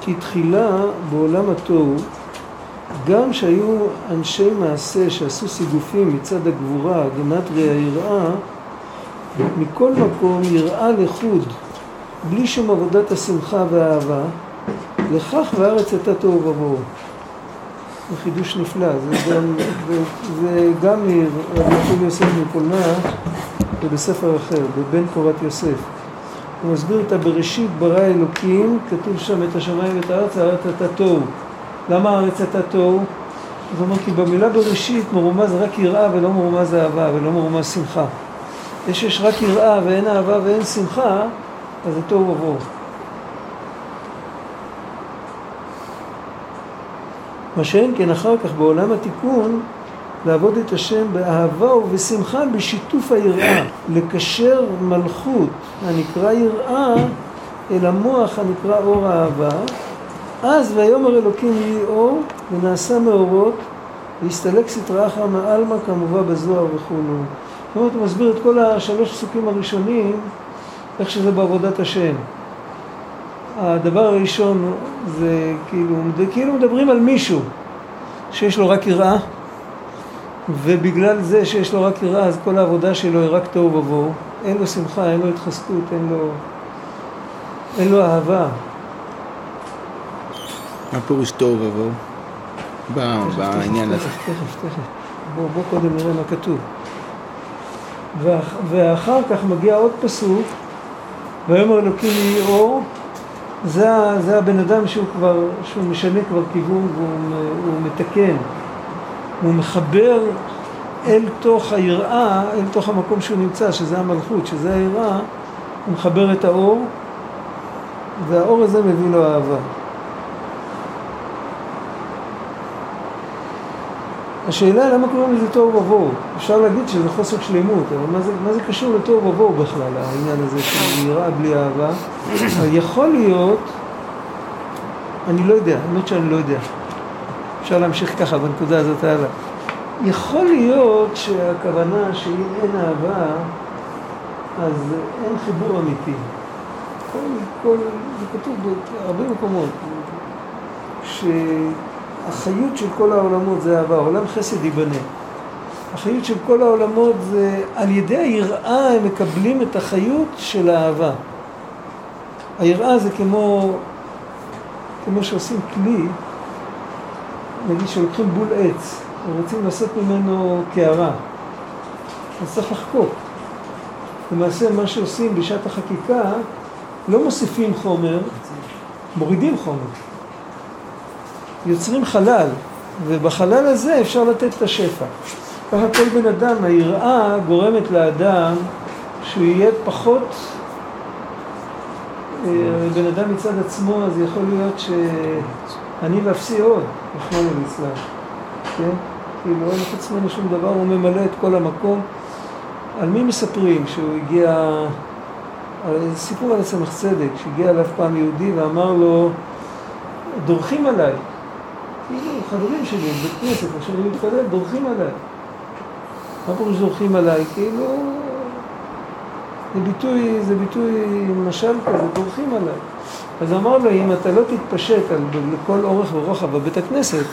כי תחילה בעולם התוהו, גם שהיו אנשי מעשה שעשו סיגופים מצד הגבורה, גמטריה יראה, מכל מקום יראה לחוד, בלי שום עבודת השמחה והאהבה, לכך והארץ הייתה תוהו ובוהו. זה חידוש נפלא, זה גם, זה, זה גם יעקב יוסף מפולנה ובספר אחר, בבן פורת יוסף. הוא מסביר את הבראשית ברא אלוקים, כתוב שם את השמיים ואת הארץ, הארץ הייתה תוהו. למה הארץ הייתה תוהו? זאת אומרת, כי במילה בראשית מרומז רק יראה ולא מרומז אהבה ולא מרומז שמחה. זה שיש רק יראה ואין אהבה ואין שמחה, אז זה תוהו ובוהו. מה שאין כן אחר כך בעולם התיקון לעבוד את השם באהבה ובשמחה בשיתוף היראה, לקשר מלכות הנקרא יראה אל המוח הנקרא אור האהבה, אז ויאמר אלוקים יהי אור ונעשה מאורות והסתלק סטרא אחרא מעלמא כמובא בזוהר וכולו. זאת אומרת הוא מסביר את כל השלוש פסוקים הראשונים איך שזה בעבודת השם. הדבר הראשון זה כאילו, כאילו מדברים על מישהו שיש לו רק יראה ובגלל זה שיש לו רק יראה אז כל העבודה שלו היא רק תוהו ובוהו אין לו שמחה, אין לו התחזקות, אין לו, אין לו אהבה מה פירוש תוהו ובוהו? בעניין הזה. תכף, תכף, תכף. בוא, בוא קודם נראה מה כתוב. ואח, ואחר כך מגיע עוד פסוק, ויאמר אלוקים יהי אור, זה, זה הבן אדם שהוא כבר, שהוא משנה כבר כיוון והוא מתקן. הוא מחבר אל תוך היראה, אל תוך המקום שהוא נמצא, שזה המלכות, שזה היראה, הוא מחבר את האור, והאור הזה מביא לו אהבה. השאלה למה קוראים לזה תוהו ובוהו? אפשר להגיד שזה חוסר שלמות, אבל מה זה, מה זה קשור לתוהו ובוהו בכלל, העניין הזה של יראה בלי אהבה? יכול להיות, אני לא יודע, האמת שאני לא יודע. אפשר להמשיך ככה בנקודה הזאת הלאה. יכול להיות שהכוונה שאם אין אהבה, אז אין חיבור אמיתי. כל, כל, זה כתוב בהרבה מקומות, ש... החיות של כל העולמות זה אהבה, עולם חסד ייבנה. החיות של כל העולמות זה, על ידי היראה הם מקבלים את החיות של האהבה. היראה זה כמו, כמו שעושים כלי, נגיד שלוקחים בול עץ ורוצים לעשות ממנו קערה, אז צריך לחקוק. למעשה מה שעושים בשעת החקיקה, לא מוסיפים חומר, מורידים חומר. יוצרים חלל, ובחלל הזה אפשר לתת את השפע. ככה כל בן אדם, היראה גורמת לאדם שהוא יהיה פחות אה, בן אדם מצד עצמו, אז יכול להיות שאני ואפסי עוד, רחמנו ליצלן, כן? כאילו אין חוץ ממנו שום דבר, הוא ממלא את כל המקום. על מי מספרים שהוא הגיע, סיפור על הסמך צדק, שהגיע אליו פעם יהודי ואמר לו, דורכים עליי, כאילו, חברים שלי, בבית כנסת, עכשיו אני מתפלל, דורכים עליי. מה פירוש דורכים עליי? כאילו, זה ביטוי, זה ביטוי משל כזה, דורכים עליי. אז אמר לו, אם אתה לא תתפשט על, לכל אורך ורוחב בבית הכנסת,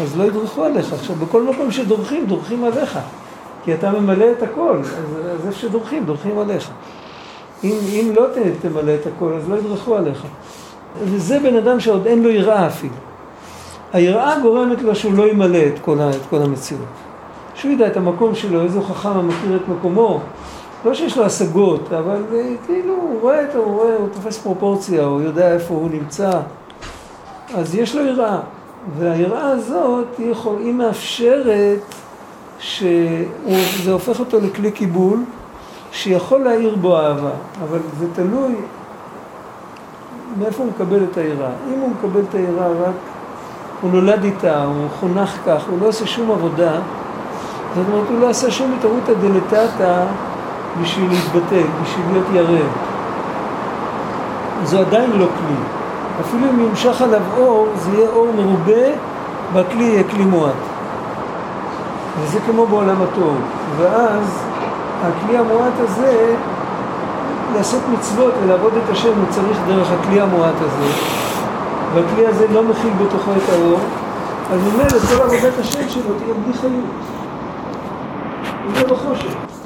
אז לא ידרכו עליך. עכשיו, בכל מקום שדורכים, דורכים עליך. כי אתה ממלא את הכל, אז, אז איפה שדורכים, דורכים עליך. אם, אם לא תמלא את הכל, אז לא ידרכו עליך. וזה בן אדם שעוד אין לו יראה אפילו. היראה גורמת לו שהוא לא ימלא את כל, את כל המציאות. שהוא ידע את המקום שלו, איזה חכם המכיר את מקומו. לא שיש לו השגות, אבל אה, כאילו הוא רואה הוא רואה, הוא תופס פרופורציה, הוא יודע איפה הוא נמצא. אז יש לו יראה. והיראה הזאת, היא, יכול, היא מאפשרת שזה הופך אותו לכלי קיבול שיכול להאיר בו אהבה, אבל זה תלוי מאיפה הוא מקבל את היראה. אם הוא מקבל את היראה רק הוא נולד איתה, הוא חונך כך, הוא לא עושה שום עבודה, זאת אומרת, הוא לא עשה שום התערותא דלתתא בשביל להתבטא, בשביל להיות ירא. זה עדיין לא כלי. אפילו אם ימשך עליו אור, זה יהיה אור מרובה והכלי יהיה כלי מועט. וזה כמו בעולם התור. ואז הכלי המועט הזה לעשות מצוות ולעבוד את השם הוא צריך דרך הכלי המועט הזה, והכלי הזה לא מכיל בתוכו את האור, אז ממילא כל עבודת השם שלו תהיה בלי חיות. זה בחושך.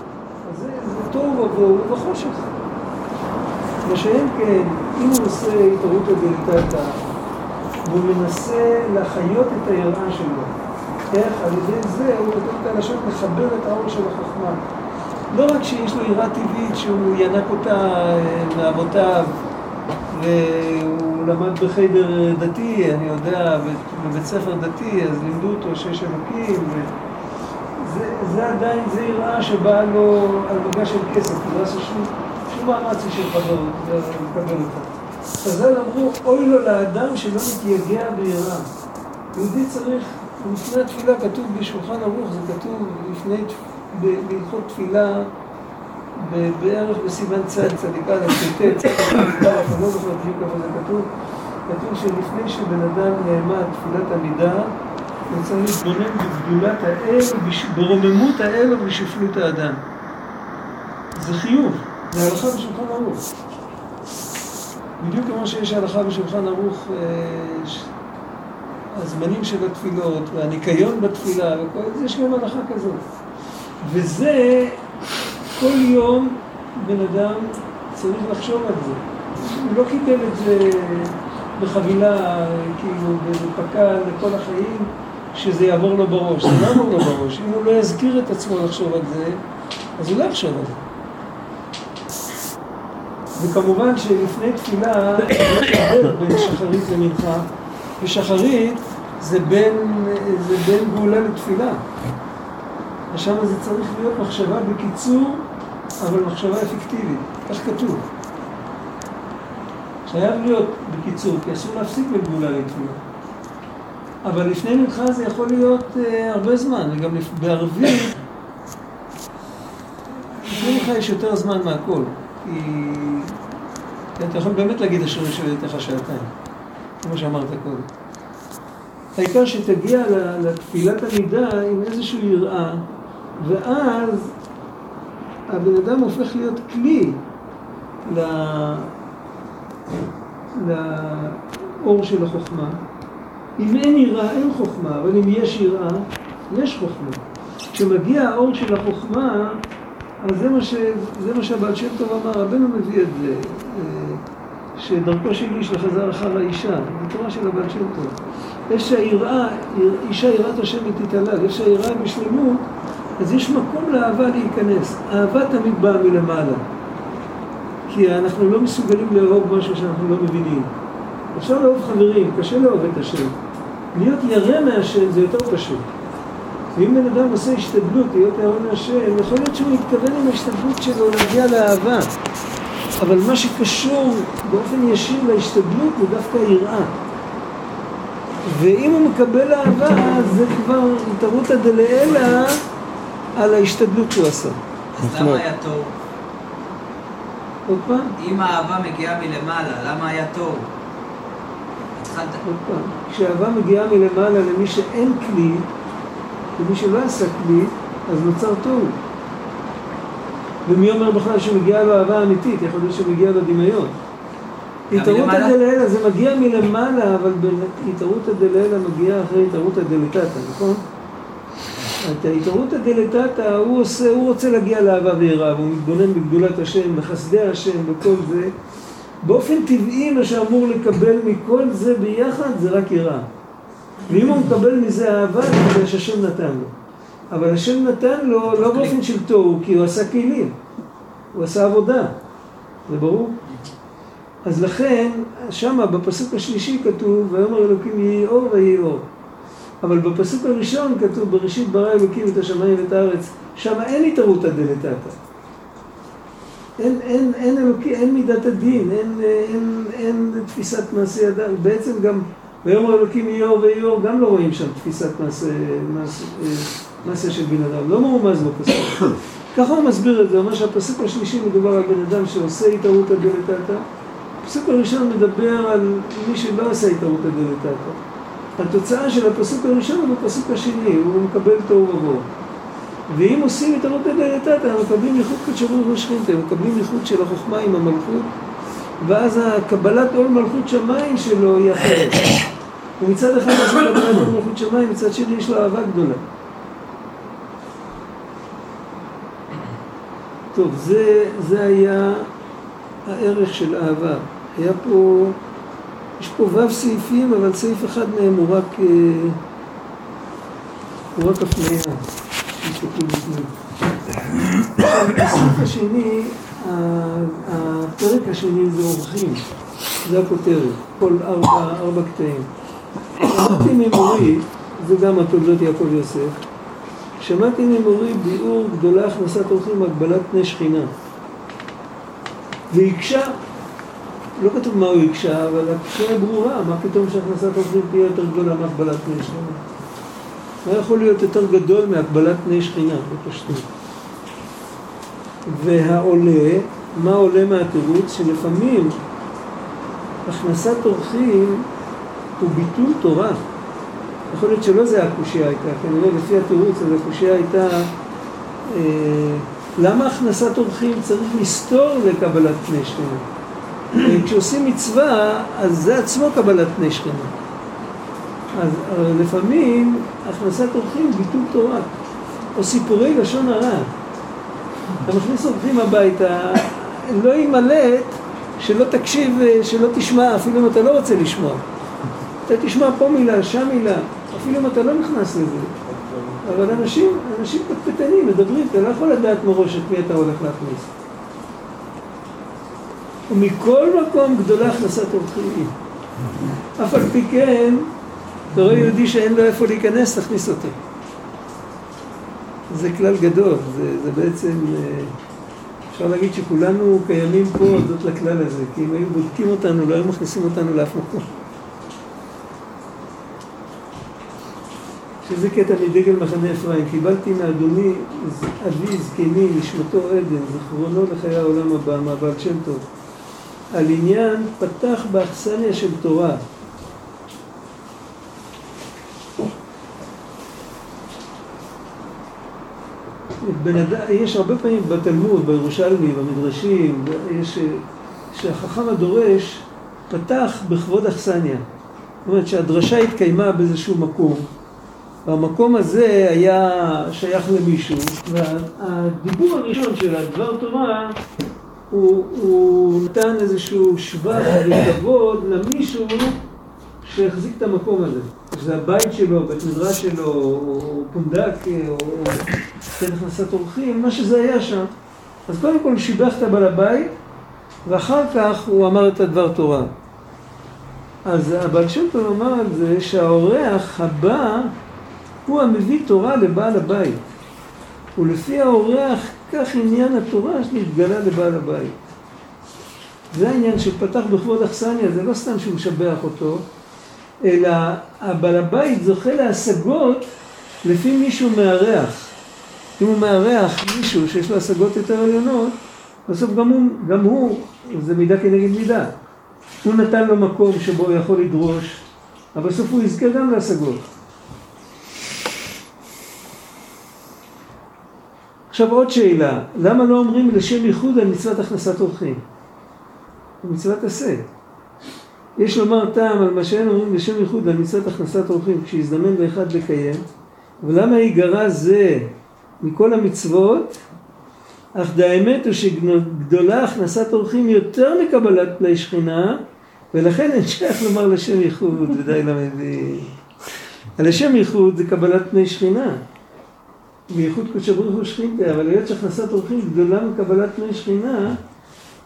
תוהו ובוהו בחושך. ושאין כן, אם הוא עושה התערותא דלתתא, והוא מנסה לחיות את היראה שלו, איך? על ידי זה הוא נותן את הלשון לחבר את האור של החוכמה. לא רק שיש לו יראה טבעית שהוא ינק אותה אה, מאבותיו והוא למד בחדר דתי, אני יודע, בבית ספר דתי, אז לימדו אותו שיש אלוקים וזה זה עדיין, זה יראה שבאה לו על מגע של כסף, הוא לא עשה שום, שום מאמץ של חבר לקבל אותה. חז"ל אמרו, אוי לו לאדם שלא מתייגע ביראה. יהודי צריך, לפני התפילה כתוב בשולחן ערוך, זה כתוב לפני בהלכות תפילה בערך בסימן צד, צדיקה לצטט, אני לא זוכר בדיוק איפה זה כתוב, כתוב שלפני שבן אדם נעמד תפילת עמידה, הוא צריך להתבונן בגדולת האל, ברוממות האל ובשפלות האדם. זה חיוב, זה הלכה בשולחן ערוך. בדיוק כמו שיש הלכה בשולחן ערוך, אה, הזמנים של התפילות והניקיון בתפילה וכל יש גם הלכה כזאת. וזה, כל יום בן אדם צריך לחשוב על זה. הוא לא קיבל את זה בחבילה, כאילו, באיזה לכל החיים, שזה יעבור לו בראש. זה לא יעבור לו בראש. אם הוא לא יזכיר את עצמו לחשוב על זה, אז הוא לא יחשוב על זה. וכמובן שלפני תפילה, הבדל בין שחרית למנחה, ושחרית זה בין, זה בין גאולה לתפילה. ושם זה צריך להיות מחשבה בקיצור, אבל מחשבה אפקטיבית, כך כתוב. חייב להיות בקיצור, כי אסור להפסיק בגאולה לתפילה. אבל לפני מנחה זה יכול להיות uh, הרבה זמן, וגם בערבית, לפני מנחה יש יותר זמן מהכל, כי אתה יכול באמת להגיד אשר יושבת לך שעתיים, כמו שאמרת קודם. העיקר שתגיע לתפילת עמידה עם איזושהי יראה ואז הבן אדם הופך להיות כלי לאור של החוכמה. אם אין יראה, אין חוכמה, אבל אם יש יראה, יש חוכמה. כשמגיע האור של החוכמה, אז זה מה, ש... זה מה שהבעל שם טוב אמר, רבנו מביא את זה, אה, שדרכו של איש לחזר אחר האישה, זו תורה של הבעל שם טוב. יש שהיראה, אישה יראת השם ותתעלל, יש שהיראה בשלמות אז יש מקום לאהבה להיכנס. אהבה תמיד באה מלמעלה. כי אנחנו לא מסוגלים לאהוב משהו שאנחנו לא מבינים. אפשר לאהוב חברים, קשה לאהוב את השם. להיות ירא מהשם זה יותר פשוט. ואם בן אדם עושה השתדלות להיות ירא מהשם, יכול להיות שהוא מתכוון עם ההשתדלות שלו להגיע לאהבה. אבל מה שקשור באופן ישיר להשתדלות הוא דווקא היראה. ואם הוא מקבל אהבה, זה כבר התערותא דלעילא על ההשתדלות שהוא עשה. אז למה היה תוהו? עוד פעם? אם האהבה מגיעה מלמעלה, למה היה תוהו? עוד פעם. כשאהבה מגיעה מלמעלה למי שאין כלי, למי שלא עשה כלי, אז נוצר תוהו. ומי אומר בכלל שמגיעה לו אהבה אמיתית? יכול להיות שמגיעה לו דמיון. התערותא דלעילא זה מגיע מלמעלה, אבל התערותא דלעילא מגיעה אחרי התערותא דלתתא, נכון? את ההתעוררות הדלתתא, הוא עושה, הוא רוצה להגיע לאהבה ויראה, והוא מתבונן בגדולת השם, בחסדי השם, בכל זה. באופן טבעי מה שאמור לקבל מכל זה ביחד זה רק יראה. ואם הוא מקבל מזה אהבה, זה בגלל שהשם נתן לו. אבל השם נתן לו לא באופן של תוהו, כי הוא עשה כלים. הוא עשה עבודה. זה ברור? אז לכן, שמה בפסוק השלישי כתוב, ויאמר אלוקים יהי אור ויהי אור. אבל בפסוק הראשון כתוב, בראשית ברא אלוקים את השמיים ואת הארץ, שם אין התערותא דלתתא. אין, אין, אין אלוקי, אין מידת הדין, אין, אין, אין תפיסת מעשי אדם, בעצם גם ויאמר אלוקים איור ואיור, גם לא רואים שם תפיסת מעשה, מעשה, מעשה של בן אדם, לא מרומז בפסוק. ככה הוא מסביר את זה, אומר שהפסוק השלישי מדובר על בן אדם שעושה התערותא דלתתא, הפסוק הראשון מדבר על מי שלא עשה התערותא דלתתא. התוצאה של הפסוק הראשון הוא בפסוק השני, הוא מקבל תוהו ובוהו. ואם עושים את עבודת דלתתא, הם מקבלים ייחוד קדשא ברוך הוא שכינתא, הם מקבלים ייחוד של החוכמה עם המלכות, ואז הקבלת עול מלכות שמיים שלו היא אחרת. ומצד אחד יש לו קבלת עול מלכות שמיים, מצד שני יש לו אהבה גדולה. טוב, זה, זה היה הערך של אהבה. היה פה, יש פה ו' סעיפים, אבל סעיף אחד מהם הוא רק, אה, הוא רק הפניה. הסעיף השני, הפרק השני זה אורחים, זה הכותרת, כל ארבע קטעים. שמעתי ממורי, זה גם התולדות יעקב יוסף, שמעתי ממורי ביאור גדולה הכנסת אורחים הגבלת פני שכינה. והקשה, לא כתוב מה הוא הקשה, אבל הקשה ברורה, מה פתאום שהכנסת אורחים תהיה יותר גדולה מהגבלת פני שכינה? מה יכול להיות יותר גדול מהגבלת פני שכינה, בפשטות? והעולה, מה עולה מהתירוץ? שלפעמים הכנסת אורחים הוא ביטול תורה. יכול להיות שלא זה הקושייה הייתה, כנראה לפי התירוץ, אז הקושייה הייתה אה, למה הכנסת אורחים צריך לסתור לקבלת פני שכינה? אה, כשעושים מצווה, אז זה עצמו קבלת פני שכינה. אז לפעמים הכנסת אורחים ביטול תורה, או סיפורי לשון הרע. אתה מכניס אורחים הביתה, לא יימלט שלא תקשיב, שלא תשמע, אפילו אם אתה לא רוצה לשמוע. אתה תשמע פה מילה, שם מילה, אפילו אם אתה לא נכנס לזה. אבל אנשים, אנשים פטפטנים, מדברים, אתה לא יכול לדעת מראש את מי אתה הולך להכניס. ומכל מקום גדולה הכנסת אורחים. אף על פי כן, אתה רואה יהודי שאין לו איפה להיכנס, תכניס אותו. זה כלל גדול, זה, זה בעצם, אה, אפשר להגיד שכולנו קיימים פה הודות לכלל הזה, כי אם היו בודקים אותנו, לא היו מכניסים אותנו לאף מקום. שזה קטע מדגל מחנה אפרים, קיבלתי מאדוני אבי זקני, נשמתו עדן, זכרונו לחיי העולם הבא, מהבעל שם טוב, על עניין פתח באכסניה של תורה. אדם, יש הרבה פעמים בתלמוד, בירושלמי, במדרשים, יש, שהחכם הדורש פתח בכבוד אכסניה. זאת אומרת שהדרשה התקיימה באיזשהו מקום, והמקום הזה היה שייך למישהו, והדיבור הראשון של הדבר תורה הוא, הוא נתן איזשהו שבח וכבוד למישהו שהחזיק את המקום הזה. שזה הבית שלו, בית מדרש שלו, או פונדק, או בית הכנסת אורחים, מה שזה היה שם. אז קודם כל שיבח את הבעל הבית, ואחר כך הוא אמר את הדבר תורה. אז הבעל שם טוב אמר על זה שהאורח הבא הוא המביא תורה לבעל הבית. ולפי האורח, כך עניין התורה שנתגלה לבעל הבית. זה העניין שפתח בכבוד אכסניה, זה לא סתם שהוא משבח אותו, אלא הבעל הבית זוכה להשגות לפי מישהו מארח. אם הוא מארח מישהו שיש לו השגות יותר עליונות, בסוף גם הוא, גם הוא, זה מידה כנגד מידה. הוא נתן לו מקום שבו הוא יכול לדרוש, אבל בסוף הוא יזכה גם להשגות. עכשיו עוד שאלה, למה לא אומרים לשם ייחוד על מצוות הכנסת אורחים? מצוות עשה. יש לומר טעם על מה שאין אומרים לשם ייחוד על מצוות הכנסת אורחים כשיזדמן באחד לקיים, ולמה ייגרע זה מכל המצוות, אך דאמת הוא שגדולה הכנסת אורחים יותר מקבלת פני שכינה, ולכן אין שייך לומר לשם ייחוד, ודי למבין. לשם ייחוד זה קבלת פני שכינה. וייחוד קודשא ברוך הוא שכינתה, אבל היות שהכנסת אורחים גדולה מקבלת פני שכינה,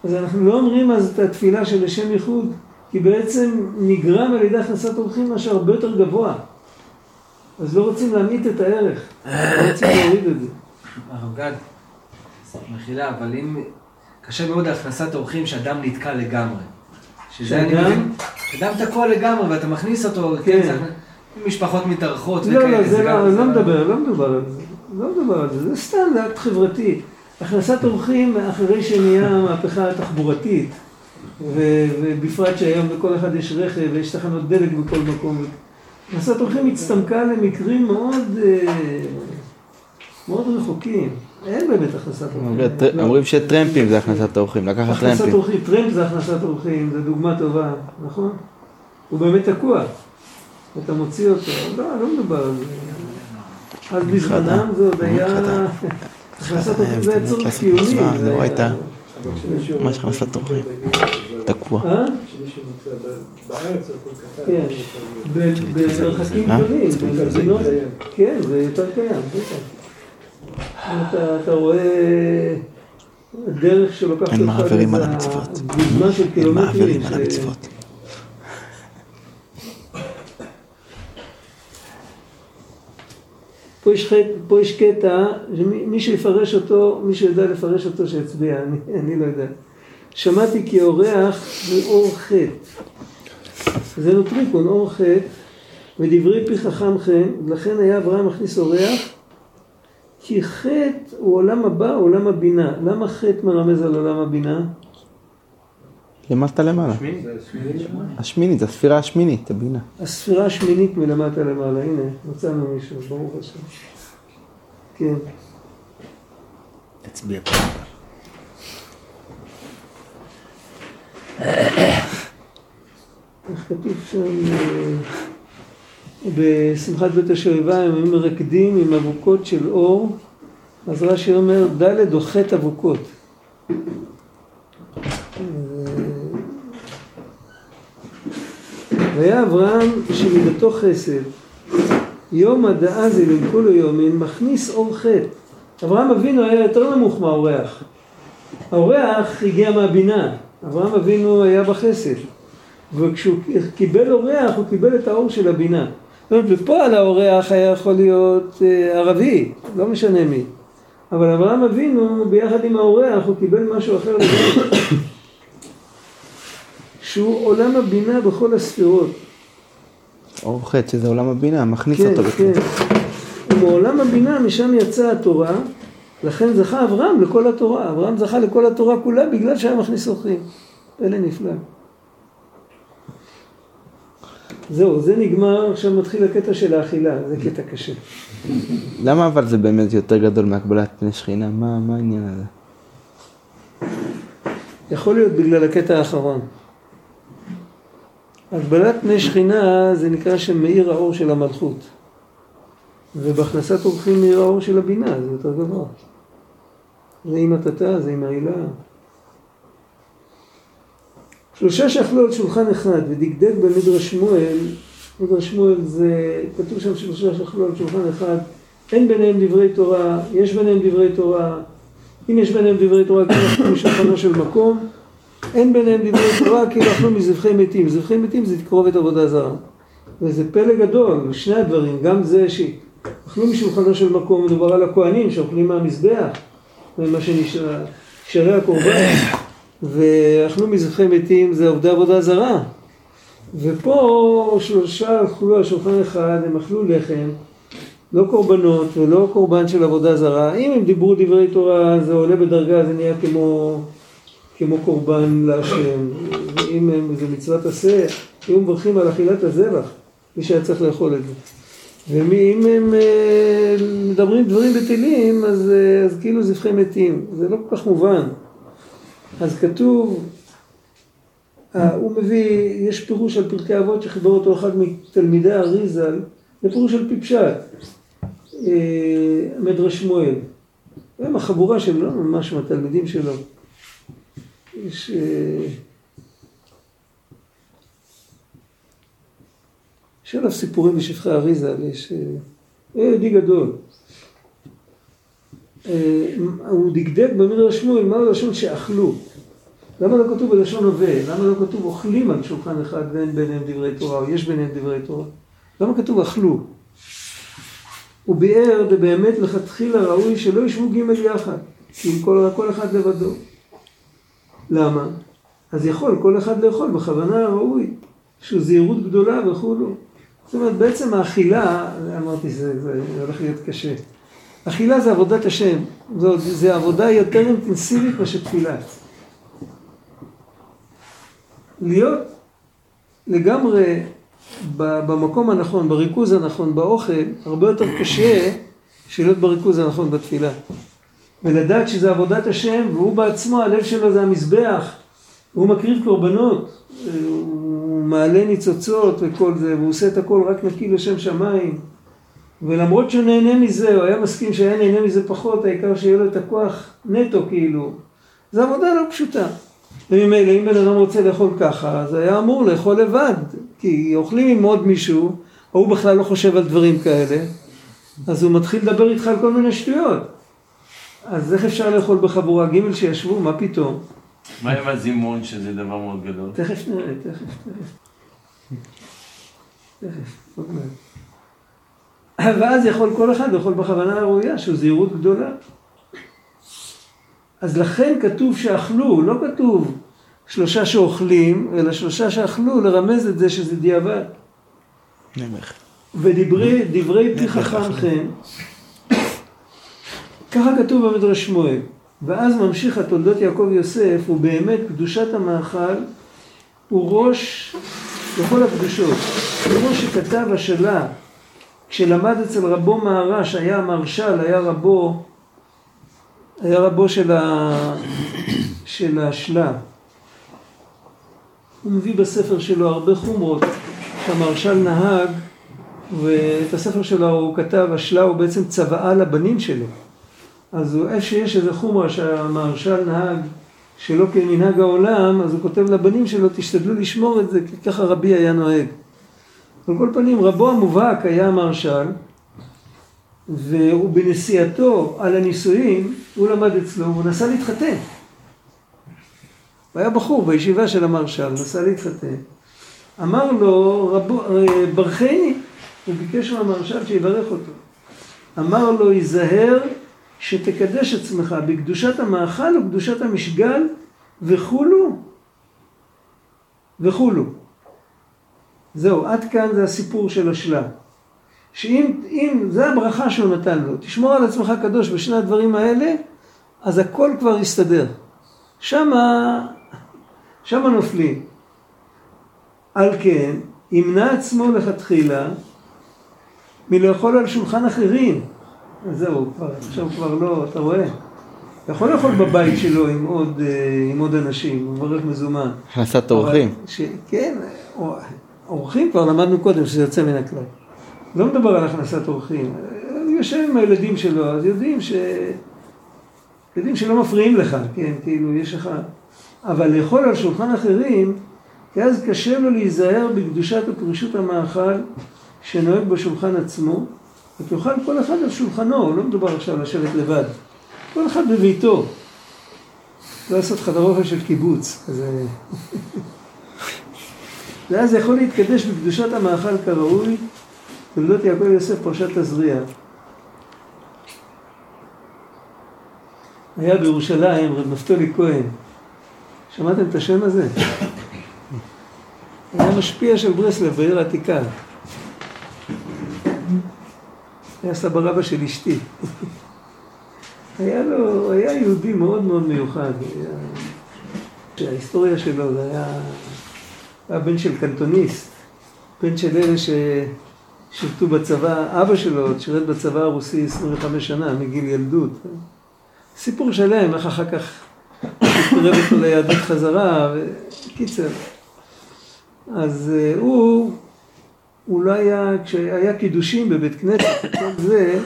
אז אנחנו לא אומרים אז את התפילה של לשם ייחוד, כי בעצם נגרם על ידי הכנסת אורחים משהו הרבה יותר גבוה. אז לא רוצים להמעיט את הערך, לא רוצים להוריד את זה. הרב גד, מחילה, אבל אם... קשה מאוד להכנסת אורחים שאדם נתקע לגמרי. שזה אני מבין, שאדם תקוע לגמרי ואתה מכניס אותו, כן, כן משפחות מתארחות לא, וכאלה. לא, לא, זה לא, לא מדבר, לא מדבר על זה. לא מדבר על זה, זה סתם, זה אקט חברתי. הכנסת אורחים אחרי שנהיה המהפכה התחבורתית, ובפרט שהיום לכל אחד יש רכב ויש תחנות דלק בכל מקום. הכנסת אורחים הצטמקה למקרים מאוד, אה, מאוד רחוקים. אין באמת הכנסת אורחים. אומרים- אומרים שטרמפים זה הכנסת אורחים, לקחת הכנסת טרמפים. אורחים, טרמפ זה הכנסת אורחים, זו דוגמה טובה, נכון? הוא באמת תקוע. אתה מוציא אותו, לא, לא מדובר על זה. אז בזמנם זה עוד היה... הכנסת אורחים זה היה צורך קיומי. לא הייתה. ממש הכנסת אורחים. תקוע. במרחקים? גדולים. במדינות, כן, זה יותר קיים. אתה, רואה דרך שלוקחת אין מעבירים על המצוות. אין. מעבירים על המצוות. פה יש, חטא, פה יש קטע, מי שיפרש אותו, מי שיודע לפרש אותו שיצביע, אני, אני לא יודע. שמעתי כי אורח זה אור חטא. זה נוטריקון, אור חטא, ודברי פי חכם חן, לכן היה אברהם מכניס אורח, כי חטא הוא עולם הבא, עולם הבינה. למה חטא מרמז על עולם הבינה? למטה למעלה. השמינית, הספירה השמינית, הבינה. הספירה השמינית מלמטה למעלה, הנה, מצאנו מישהו, ברוך השם. כן. תצביע פה. איך כתוב שם, אה, בשמחת בית השואבה הם היו מרקדים עם אבוקות של אור, אז רש"י אומר ד' או חטא אבוקות. אה, והיה אברהם שמידתו חסד, יומא דאזי למכולו יומין, מכניס אור חטא. אברהם אבינו היה יותר נמוך מהאורח. האורח הגיע מהבינה, אברהם אבינו היה בחסד. וכשהוא קיבל אורח, הוא קיבל את האור של הבינה. זאת אומרת, בפועל האורח היה יכול להיות אה, ערבי, לא משנה מי. אבל אברהם אבינו, ביחד עם האורח, הוא קיבל משהו אחר לגמרי. שהוא עולם הבינה בכל הספירות. אור חטא, שזה עולם הבינה, מכניס כן, אותו. כן. בפנים. ומעולם הבינה, משם יצאה התורה, לכן זכה אברהם לכל התורה. אברהם זכה לכל התורה כולה בגלל שהיה מכניס אורחים. פלא נפלא. זהו, זה נגמר, עכשיו מתחיל הקטע של האכילה, זה קטע קשה. למה אבל זה באמת יותר גדול מהקבלת פני שכינה? מה מה העניין הזה? יכול להיות בגלל הקטע האחרון. הגבלת פני שכינה זה נקרא שמאיר האור של המלכות. ובהכנסת אורחים מאיר האור של הבינה, זה יותר גבוה. זה עם הטאטה, זה עם העילה. שלושה שאכלו על שולחן אחד ודקדק במדרש שמואל, מדרש שמואל זה, כתוב שם שלושה שאכלו על שולחן אחד, אין ביניהם דברי תורה, יש ביניהם דברי תורה, אם יש ביניהם דברי תורה כאילו אכלו משולחנו של מקום, אין ביניהם דברי תורה כאילו אכלו מזבחי מתים, זבחי מתים זה תקרובת עבודה זרה. וזה פלא גדול, שני הדברים, גם זה שאכלו משולחנו של מקום, מדובר על הכוהנים שאוכלים מהמזבח, ומה שנשאר, קשרי הקורבן, ואכלו מזבחי מתים זה עובדי עבודה זרה. ופה שלושה אכלו על שולחן אחד, הם אכלו לחם, לא קורבנות ולא קורבן של עבודה זרה. אם הם דיברו דברי תורה, זה עולה בדרגה, זה נהיה כמו, כמו קורבן להשם. ואם הם, זה מצוות עשה, היו מברכים על אכילת הזבח, מי שהיה צריך לאכול את זה. ואם הם אה, מדברים דברים בטלים, אז, אה, אז כאילו זבחי מתים. זה לא כל כך מובן. אז כתוב, אה, הוא מביא, יש פירוש על פרקי אבות שחיבר אותו אחד מתלמידי האריזל, זה פירוש על פי פשט, מדרש שמואל. הם החבורה שהם לא ממש מהתלמידים שלו. יש... יש עליו סיפורים בשפחי אריזל, יש... אה, הוא יהודי גדול. אה, הוא דקדק במדרש שמואל, מה הלשון שאכלו? למה לא כתוב בלשון הווה? למה לא כתוב אוכלים על שולחן אחד ואין ביניהם דברי תורה, או יש ביניהם דברי תורה? למה כתוב אכלו? הוא ביאר באמת לכתחילה ראוי שלא ישבו ג' יחד, כי אם כל, כל אחד לבדו. למה? אז יכול כל אחד לאכול בכוונה הראוי, שהוא זהירות גדולה וכולו. זאת אומרת, בעצם האכילה, אמרתי, זה, הולך להיות קשה. אכילה זה עבודת השם, זו, זה עבודה יותר אינטנסיבית מאשר תפילה. להיות לגמרי במקום הנכון, בריכוז הנכון, באוכל, הרבה יותר קשה שלהיות בריכוז הנכון בתפילה. ולדעת שזה עבודת השם, והוא בעצמו, הלב שלו זה המזבח, הוא מקריב קורבנות, הוא מעלה ניצוצות וכל זה, והוא עושה את הכל רק נקי לשם שמיים. ולמרות שהוא נהנה מזה, הוא היה מסכים שהיה נהנה מזה פחות, העיקר שיהיה לו את הכוח נטו כאילו. זו עבודה לא פשוטה. וממילא אם בן אדם רוצה לאכול ככה, אז היה אמור לאכול לבד. כי אוכלים עם עוד מישהו, או הוא בכלל לא חושב על דברים כאלה, אז הוא מתחיל לדבר איתך על כל מיני שטויות. אז איך אפשר לאכול בחבורה ג' שישבו? מה פתאום? מה עם הזימון שזה דבר מאוד גדול? תכף נראה, תכף, תכף. תכף, עוד מעט. ואז יכול כל אחד לאכול בכוונה הראויה, שהוא זהירות גדולה. אז לכן כתוב שאכלו, לא כתוב שלושה שאוכלים, אלא שלושה שאכלו, לרמז את זה שזה דיעבד. נמך. ודברי דברי פי חכם חן, ככה כתוב במדרש שמואל. ואז ממשיך התולדות יעקב יוסף, ובאמת קדושת המאכל הוא ראש לכל הקדושות. כמו שכתב השלה, כשלמד אצל רבו מהר"ש, היה המרשל, היה רבו, היה רבו של, ה... של השלה. הוא מביא בספר שלו הרבה חומרות שהמרשל נהג, ואת הספר שלו הוא כתב, השלה הוא בעצם צוואה לבנים שלו. אז הוא, איפה שיש איזה חומרה שהמהרש"ל נהג שלא כמנהג העולם, אז הוא כותב לבנים שלו, תשתדלו לשמור את זה, כי ככה רבי היה נוהג. על כל פנים, רבו המובהק היה המהרש"ל, והוא בנסיעתו על הנישואים, הוא למד אצלו, הוא נסע להתחתן. הוא היה בחור בישיבה של המהרש"ל, נסע להתחתן. אמר לו, רבו, ברכני, הוא ביקש מהמהרש"ל שיברך אותו. אמר לו, היזהר שתקדש עצמך בקדושת המאכל ובקדושת המשגל וכולו וכולו. זהו, עד כאן זה הסיפור של השלה. שאם, אם, זה הברכה שהוא נתן לו, תשמור על עצמך קדוש בשני הדברים האלה, אז הכל כבר יסתדר. שמה, שמה נופלים. על כן, ימנע עצמו לכתחילה מלאכול על שולחן אחרים. זהו, כבר, עכשיו כבר לא, אתה רואה? אתה יכול לאכול בבית שלו עם עוד, אה, עם עוד אנשים, הוא מברך מזומן. הכנסת אורחים. ש... כן, אורחים כבר למדנו קודם שזה יוצא מן הכלל. לא מדבר על הכנסת אורחים. הוא יושב עם הילדים שלו, אז יודעים ש... יודעים שלא מפריעים לך, כן, כאילו יש לך... אבל לאכול על שולחן אחרים, כי אז קשה לו להיזהר בקדושת ופרישות המאכל שנוהג בשולחן עצמו, ותאכל כל אחד על שולחנו, לא מדובר עכשיו לשבת לבד. כל אחד בביתו. לא לעשות חדר אוכל של קיבוץ, כזה. ואז יכול להתקדש בקדושת המאכל כראוי, תולדות יעקב יוסף פרשת תזריע. היה בירושלים רב נפתולי כהן. שמעתם את השם הזה? היה משפיע של ברסלב בעיר העתיקה. היה סבא רבא של אשתי. היה לו, היה יהודי מאוד מאוד מיוחד. ההיסטוריה שלו זה היה, היה בן של קנטוניסט, בן של אלה ששירתו בצבא, אבא שלו שירת בצבא הרוסי 25 שנה, מגיל ילדות. סיפור שלם, איך אחר כך התקרב אותו ליהדות חזרה, וקיצר. אז uh, הוא, הוא לא היה, כשהיה קידושים בבית כנסת, כל זה,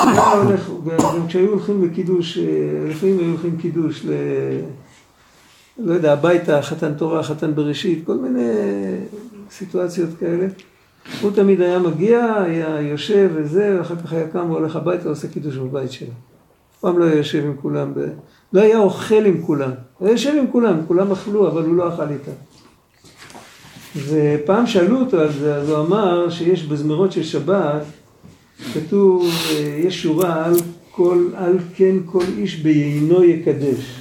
היה הולך, גם כשהיו הולכים לקידוש, אה, לפעמים היו הולכים קידוש ל... לא יודע, הביתה, חתן תורה, חתן בראשית, כל מיני סיטואציות כאלה. הוא תמיד היה מגיע, היה יושב וזה, ואחר כך היה קם והולך הביתה ועושה קידוש בבית שלו. אף פעם לא היה יושב עם כולם, ב... לא היה אוכל עם כולם. הוא היה יושב עם כולם, כולם אכלו, אבל הוא לא אכל איתם. ופעם שאלו אותו על זה, אז הוא אמר שיש בזמירות של שבת, כתוב, יש שורה על כל, על כן כל איש ביינו יקדש.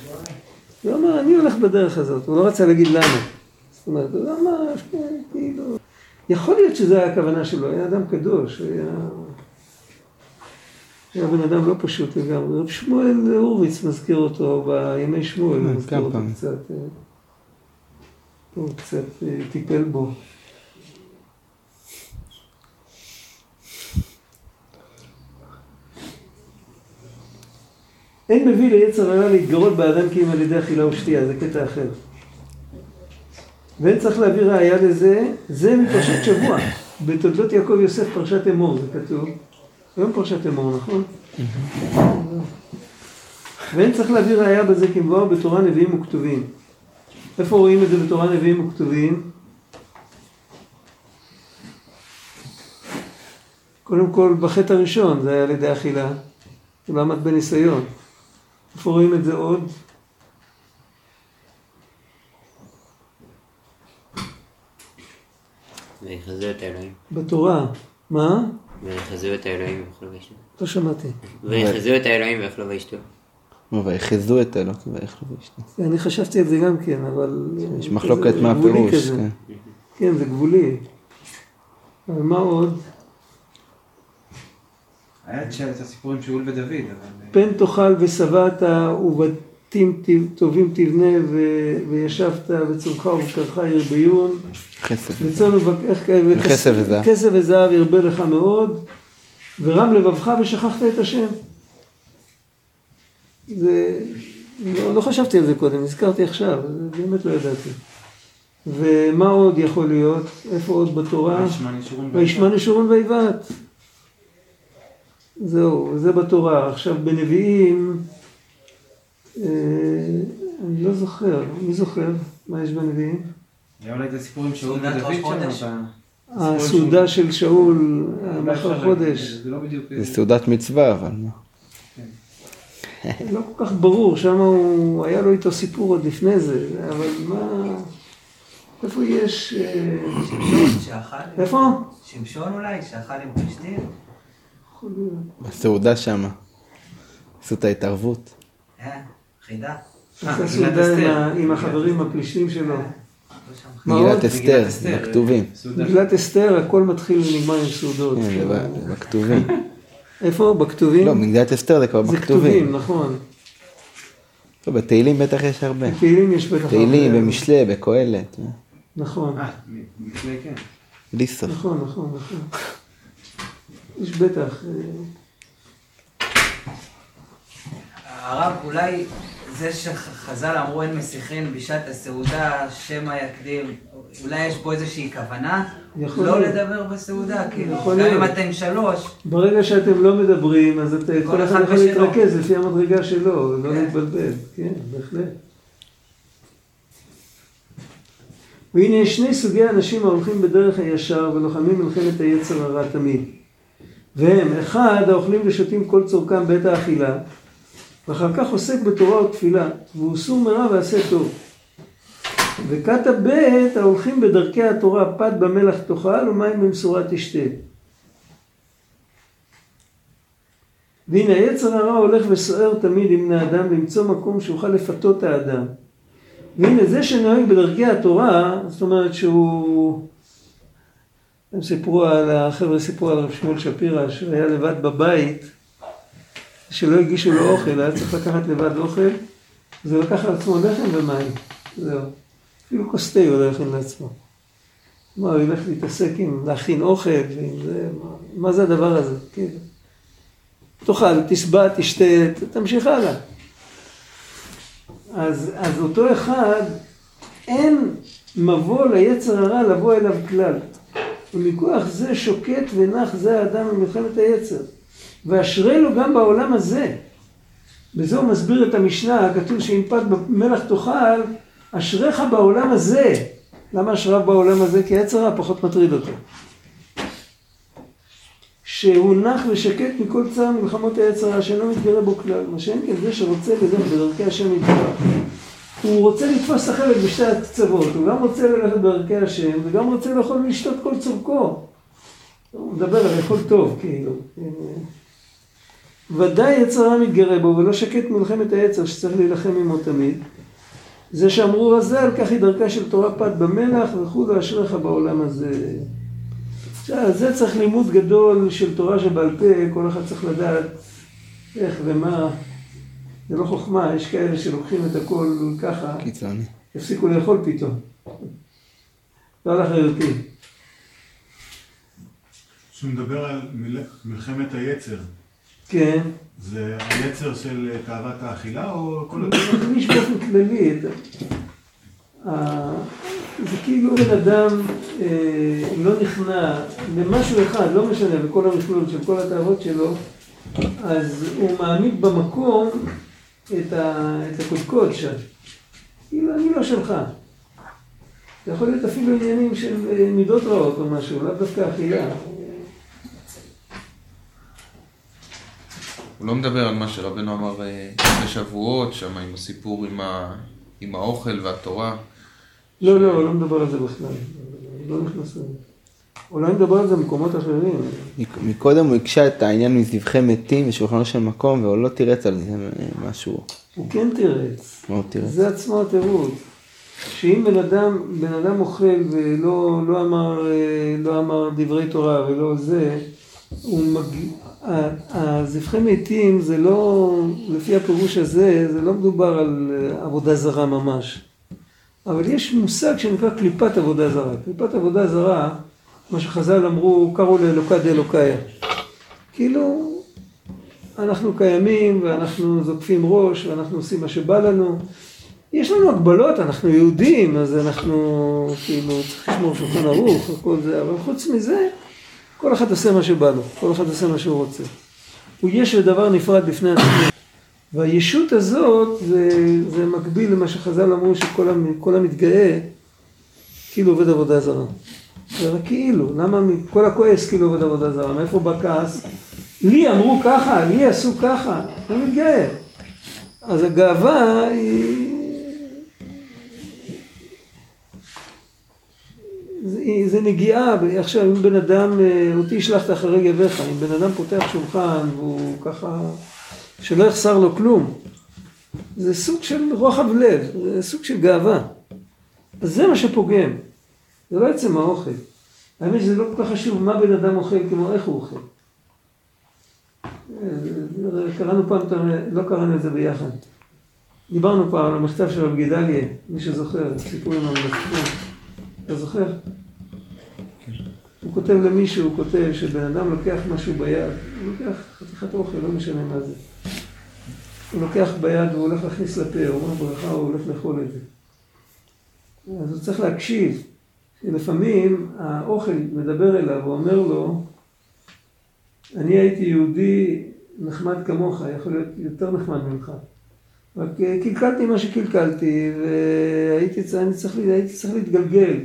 הוא אמר, אני הולך בדרך הזאת, הוא לא רצה להגיד למה. זאת אומרת, הוא אמר, כן, כאילו, יכול להיות שזו הייתה הכוונה שלו, היה אדם קדוש, היה... היה בן אדם לא פשוט לגמרי. רב שמואל הורוביץ מזכיר אותו בימי שמואל, אה, מזכיר אותו פעמים. קצת. הוא קצת אה, טיפל בו. אין מביא ליצר הרע להתגרות באדם כי אם על ידי אכילה ושתייה, זה קטע אחר. ואין צריך להביא ראייה לזה, זה מפרשת שבוע. בתולדות יעקב יוסף פרשת אמור, זה כתוב. היום פרשת אמור, נכון? ואין צריך להביא ראייה בזה כי מבואר בתורה נביאים וכתובים. איפה רואים את זה בתורה נביאים וכתובים? קודם כל בחטא הראשון זה היה על ידי אכילה, הוא לא עמד בניסיון. איפה רואים את זה עוד? ויחזו את האלוהים. בתורה. מה? ויחזו את האלוהים ויאכלו וישתו. לא שמעתי. ויחזו את האלוהים ויאכלו וישתו. ויחזו את אלוקים ויאכלו וישתו. אני חשבתי על זה גם כן, אבל... יש מחלוקת זה מה גבולי הפירוש, כזה. כן. כן, זה גבולי. אבל מה עוד? היה את את הסיפור עם שאול ודוד, אבל... פן תאכל ושבעת ובתים טובים תבנה וישבת וצומך ובקרך ירביון. וצאן וכס- וכסף וזהב. כסף וזהב ירבה לך מאוד ורם לבבך ושכחת את השם. זה... לא, לא חשבתי על זה קודם, נזכרתי עכשיו, זה באמת לא ידעתי. ומה עוד יכול להיות? איפה עוד בתורה? וישמע נשורון ויבעט. זהו, זה בתורה. עכשיו בנביאים, אה, אני לא זוכר, מי זוכר? מה יש בנביאים? היה אולי את הסיפור עם שאול ודוד חודש. שם. הסעודה של שאול, מאחר חודש. זה לא. זה סעודת מצווה, אבל מה? לא כל כך ברור, שם הוא, היה לו איתו סיפור עוד לפני זה, אבל מה, איפה יש, אה, איפה? שמשון אולי, שאכל עם להיות. בסעודה שמה. עשו את ההתערבות. אה, חידה. עשה מגילת סעודה עם החברים הפלישתים שלו. לא שם. מגילת? אסתר, בכתובים. מגילת אסתר, הכל מתחיל ונגמר עם סעודות. בכתובים. איפה? בכתובים? לא, מגילת אסתר זה כבר זה כתובים, בכתובים. נכון. לא, בתהילים בטח יש הרבה. בתהילים יש בטח... תהילים, הרבה. במשלי, בקהלת. נכון, אה, לפני כן. בלי סוף. נכון, נכון, נכון. יש בטח. אה, הרב, אולי זה שחז"ל אמרו אין מסיחין בשעת הסעודה, שמא יקדים, אולי יש פה איזושהי כוונה יכול לא להיות. לדבר בסעודה, כאילו, יכול גם אם להיות. אתם שלוש, ברגע שאתם לא מדברים, אז אתה, כל אחד אחד יכול. להתרכז לפי המדרגה שלו, לא כן. להתבלבל. כן, בהחלט. והנה שני סוגי אנשים ההולכים בדרך הישר ולוחמים מלחמת היצר הרע תמיד. והם, אחד, האוכלים ושותים כל צורכם בעת האכילה, ואחר כך עוסק בתורה ותפילה, סור מרע ועשה טוב. וכת ב' ההולכים בדרכי התורה, פת במלח תאכל ומים במשורה תשתה. והנה היצר הרע הולך וסוער תמיד עם בני אדם למצוא מקום שיוכל לפתות האדם. והנה זה שנוהג בדרכי התורה, זאת אומרת שהוא... הם סיפרו על, החבר'ה סיפרו על רב שמואל שפירא, שהוא היה לבד בבית, שלא הגישו לו אוכל, היה צריך לקחת לבד אוכל, אז הוא לקח על עצמו לחם ומים, זהו. אפילו כוס תה הוא לא הכין לעצמו. מה, הוא ילך להתעסק עם להכין אוכל ועם זה, מה, מה זה הדבר הזה? כאילו. תאכל, תשבע, תשתה, תמשיך הלאה. אז, אז אותו אחד, אין מבוא ליצר הרע לבוא אליו כלל. ומכוח זה שוקט ונח זה האדם ממלחמת היצר. ואשרי לו גם בעולם הזה. בזה הוא מסביר את המשנה, הכתוב פת במלח תאכל, אשריך בעולם הזה. למה אשריו בעולם הזה? כי היצר הרע פחות מטריד אותו. שהוא נח ושקט מכל צער מלחמות היצר הרע שאינו מתגרה בו כלל. מה שאין כן זה שרוצה ללכת בדרכי השם יתברך. הוא רוצה לתפוס את החלק בשתי הקצוות, הוא גם רוצה ללכת בדרכי השם וגם רוצה לאכול ולשתות כל צורכו. הוא מדבר על לאכול טוב, כאילו. ודאי יצר הרע מתגרה בו ולא שקט מלחמת היצר שצריך להילחם עמו תמיד. זה שאמרו רז"ל, כך היא דרכה של תורה פת במלח וכולו אשריך בעולם הזה. עכשיו, זה צריך לימוד גדול של תורה שבעל פה, כל אחד צריך לדעת איך ומה. זה לא חוכמה, יש כאלה שלוקחים את הכל ככה, קיצוני. יפסיקו לאכול פתאום. לא על אחריותי. שהוא מדבר על מל- מלחמת היצר. כן. זה היצר של תאוות האכילה או כל אני מרגיש באופן כללי זה כאילו בן אדם אה, לא נכנע למשהו אחד, לא משנה, בכל המכלול של כל התאוות שלו, אז הוא מעמיד במקום את, ה, את הקודקוד שם. כאילו, אני לא שלך. זה יכול להיות אפילו עניינים של אה, מידות רעות או משהו, לאו דווקא אכילה. הוא לא מדבר על מה שרבנו אמר אה, בשבועות, שם עם הסיפור עם, ה... עם האוכל והתורה. לא, לא, הוא לא מדבר על זה בכלל. לא נכנס לזה. אולי נדבר על זה במקומות אחרים. מקודם הוא הקשה את העניין מזבחי מתים ושולחנו של מקום, והוא לא תירץ על זה משהו. הוא כן תירץ. מה הוא תירץ? זה עצמו התירוץ. שאם בן אדם, בן אדם אוכל ולא לא אמר, אה, לא אמר דברי תורה ולא זה, מג... הזבחי מתים זה לא, לפי הפירוש הזה, זה לא מדובר על אה, עבודה זרה ממש. אבל יש מושג שנקרא קליפת עבודה זרה. קליפת עבודה זרה, מה שחז"ל אמרו, קראו לאלוקה דאלוקאיה. כאילו, אנחנו קיימים ואנחנו זוקפים ראש ואנחנו עושים מה שבא לנו. יש לנו הגבלות, אנחנו יהודים, אז אנחנו כאילו צריך לשמור שולחן ערוך וכל זה, אבל חוץ מזה, כל אחד עושה מה שבא לו, כל אחד עושה מה שהוא רוצה. הוא יש ודבר נפרד בפני עצמו. והישות הזאת זה, זה מקביל למה שחז"ל אמרו שכל המ, כל המתגאה כאילו עובד עבודה זרה. זה רק כאילו, למה כל הכועס כאילו עובד עבודה זרה? מאיפה בא כעס? לי אמרו ככה, לי עשו ככה, זה מתגאה. אז הגאווה היא... זה, זה נגיעה, עכשיו אם בן אדם, אה, אותי השלכת אחרי גביך, אם בן אדם פותח שולחן והוא ככה, שלא יחסר לו כלום, זה סוג של רוחב לב, זה סוג של גאווה. אז זה מה שפוגם, זה לא עצם האוכל. האמת שזה לא כל כך חשוב מה בן אדם אוכל כמו איך הוא אוכל. אה, קראנו פעם, לא קראנו את זה ביחד. דיברנו פעם על המכתב של רב גדליה, מי שזוכר, סיפור עם המלאכים. אתה זוכר? הוא כותב למישהו, הוא כותב שבן אדם לוקח משהו ביד, הוא לוקח חתיכת אוכל, לא משנה מה זה. הוא לוקח ביד והוא הולך להכניס לפה, הוא אומר ברכה, הוא הולך לאכול את זה. אז הוא צריך להקשיב, שלפעמים האוכל מדבר אליו, הוא אומר לו, אני הייתי יהודי נחמד כמוך, יכול להיות יותר נחמד ממך. רק קלקלתי מה שקלקלתי, והייתי צריך, הייתי צריך להתגלגל.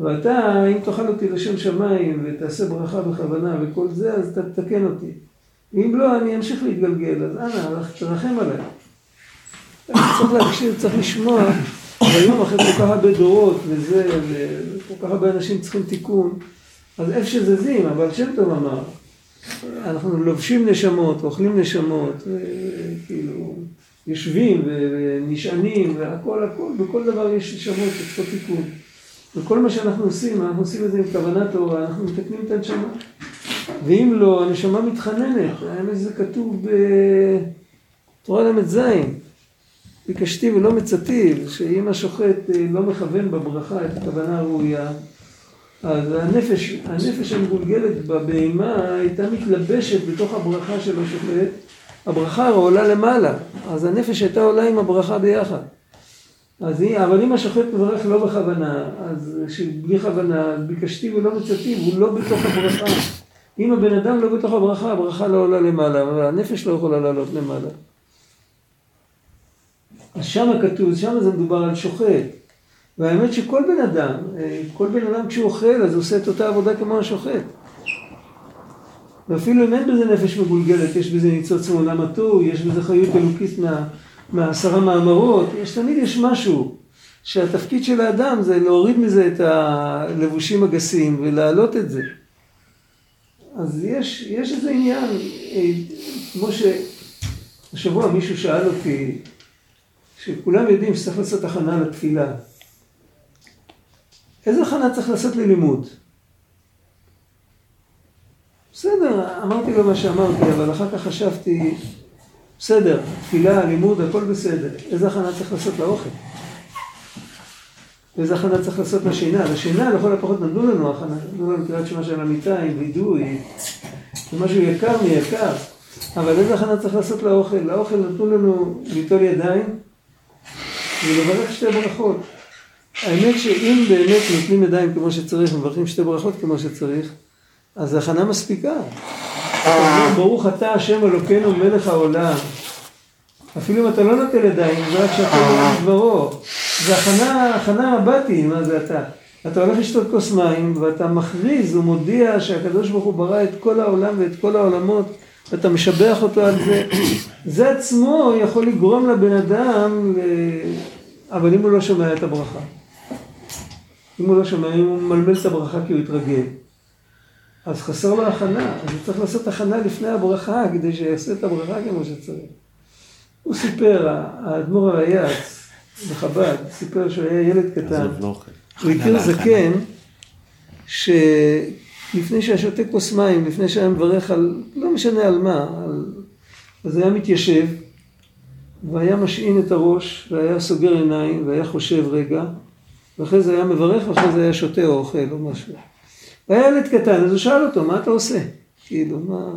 ואתה, אם תאכל אותי לשם שמיים ותעשה ברכה בכוונה וכל זה, אז ת- תתקן אותי. אם לא, אני אמשיך להתגלגל, אז אנא, תרחם עליי. צריך להקשיב, צריך לשמוע, והיום אחרי כל כך הרבה דורות וזה, וכל כך הרבה אנשים צריכים תיקון, אז איפה שזזים, אבל שם טוב אמר, אנחנו לובשים נשמות, אוכלים נשמות, כאילו, יושבים ונשענים, והכל, הכל, בכל דבר יש נשמות שצריכות תיקון. וכל מה שאנחנו עושים, אנחנו עושים את זה עם כוונה טובה, אנחנו מתקנים את הנשמה. ואם לא, הנשמה מתחננת. האמת זה כתוב בתורה ל"ז, ביקשתי ולא מצאתי, שאם השוחט אה, לא מכוון בברכה את הכוונה הראויה, אז הנפש, הנפש המגולגלת בבהמה הייתה מתלבשת בתוך הברכה של השוחט, הברכה עולה למעלה, אז הנפש הייתה עולה עם הברכה ביחד. אז היא, אבל אם השוחט מברך לא בכוונה, אז בלי כוונה, ביקשתי ולא מצאתי, הוא לא בתוך הברכה. אם הבן אדם לא בתוך הברכה, הברכה לא עולה למעלה, אבל הנפש לא יכולה לעלות למעלה. אז שמה כתוב, שמה זה מדובר על שוחט. והאמת שכל בן אדם, אה, כל בן אדם כשהוא אוכל, אז הוא עושה את אותה עבודה כמו השוחט. ואפילו אם אין בזה נפש מגולגלת, יש בזה ניצוץ מעולם הטור, יש בזה חיות אלוקית מה, מעשרה מאמרות, יש תמיד יש משהו שהתפקיד של האדם זה להוריד מזה את הלבושים הגסים ולהעלות את זה. אז יש, יש איזה עניין, אה, כמו שהשבוע מישהו שאל אותי, שכולם יודעים שצריך לעשות הכנה לתפילה. איזה הכנה צריך לעשות ללימוד? בסדר, אמרתי לו מה שאמרתי, אבל אחר כך חשבתי, בסדר, תפילה, לימוד, הכל בסדר. איזה הכנה צריך לעשות לאוכל? ואיזה הכנה צריך לעשות לשינה? לשינה לכל הפחות נתנו לנו הכנה, נתנו לנו קריאת שמע של המיטה עם וידוי, זה משהו יקר מיקר. אבל איזה הכנה צריך לעשות לאוכל? לאוכל נתנו לנו ליטול ידיים ולברך שתי ברכות. האמת שאם באמת נותנים ידיים כמו שצריך, מברכים שתי ברכות כמו שצריך, אז ההכנה מספיקה. אומר, ברוך אתה השם אלוקינו מלך העולם. אפילו אם אתה לא נוטל ידיים, זה רק שהכל יהיה מדברו. זה הכנה, הכנה מבטי, מה זה אתה? אתה הולך לשתות כוס מים, ואתה מכריז ומודיע שהקדוש ברוך הוא ברא את כל העולם ואת כל העולמות, ואתה משבח אותו על זה. זה עצמו יכול לגרום לבן אדם. אבל אם הוא לא שומע את הברכה. אם הוא לא שומע, אם הוא ממלמל את הברכה כי הוא התרגל. אז חסר לו הכנה, אז הוא צריך לעשות הכנה לפני הברכה, כדי שיעשה את הברכה כמו שצריך. הוא סיפר, האדמו"ר הרייץ בחב"ד, סיפר שהוא היה ילד קטן, הוא הכיר זקן, שלפני שהיה שותה כוס מים, לפני שהיה מברך על, לא משנה על מה, על... אז היה מתיישב, והיה משעין את הראש, והיה סוגר עיניים, והיה חושב רגע, ואחרי זה היה מברך, ואחרי זה היה שותה או אוכל או משהו. והיה ילד קטן, אז הוא שאל אותו, מה אתה עושה? כאילו, מה...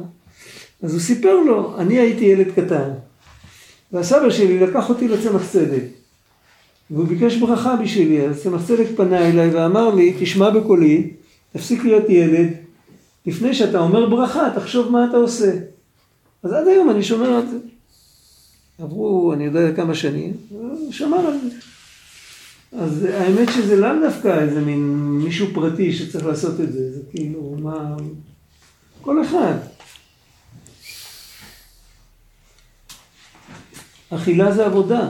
אז הוא סיפר לו, אני הייתי ילד קטן, והסבא שלי לקח אותי לצמח צדק, והוא ביקש ברכה בשבילי, אז צמח צדק פנה אליי ואמר לי, תשמע בקולי, תפסיק להיות ילד, לפני שאתה אומר ברכה, תחשוב מה אתה עושה. אז עד היום אני שומר על זה. עברו, אני יודע כמה שנים, הוא שמר על זה. אז האמת שזה לאו דווקא איזה מין מישהו פרטי שצריך לעשות את זה, זה כאילו, מה... כל אחד. אכילה זה עבודה.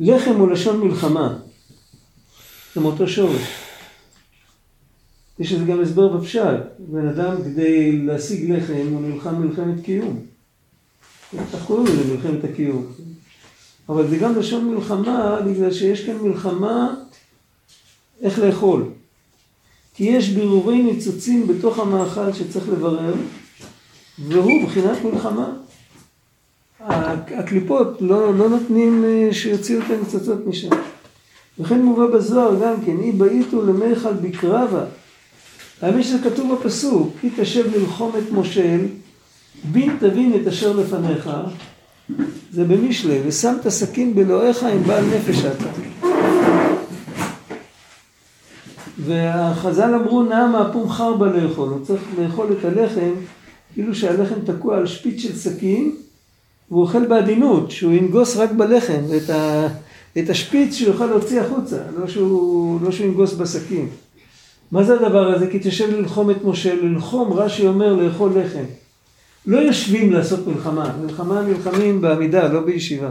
לחם הוא לשון מלחמה, זה מאותו שורש. יש לזה גם הסבר בפשט. בן אדם כדי להשיג לחם הוא נלחם מלחמת קיום. כך קוראים לזה מלחמת הקיום. אבל זה גם לשון מלחמה בגלל שיש כאן מלחמה איך לאכול. כי יש בירורי ניצוצים בתוך המאכל שצריך לברר, והוא מבחינת מלחמה. הקליפות לא, לא נותנים אה, שיוציאו את הניצוצות משם. וכן מובא בזוהר גם כן, אי באיתו למיכל בקרבה. האמת שזה כתוב בפסוק, כי תשב ללחום את מושל, בין תבין את אשר לפניך, זה במשלי, ושמת סכין באלוהיך עם בעל נפש אתה. והחז"ל אמרו נאה מהפום חרבה לאכול, הוא צריך לאכול את הלחם כאילו שהלחם תקוע על שפיץ של סכין והוא אוכל בעדינות, שהוא ינגוס רק בלחם ואת ה, את השפיץ שהוא יוכל להוציא החוצה, לא שהוא, לא שהוא ינגוס בסכין. מה זה הדבר הזה? כי תשב ללחום את משה, ללחום רש"י אומר לאכול לחם. לא יושבים לעשות מלחמה, מלחמה נלחמים בעמידה, לא בישיבה.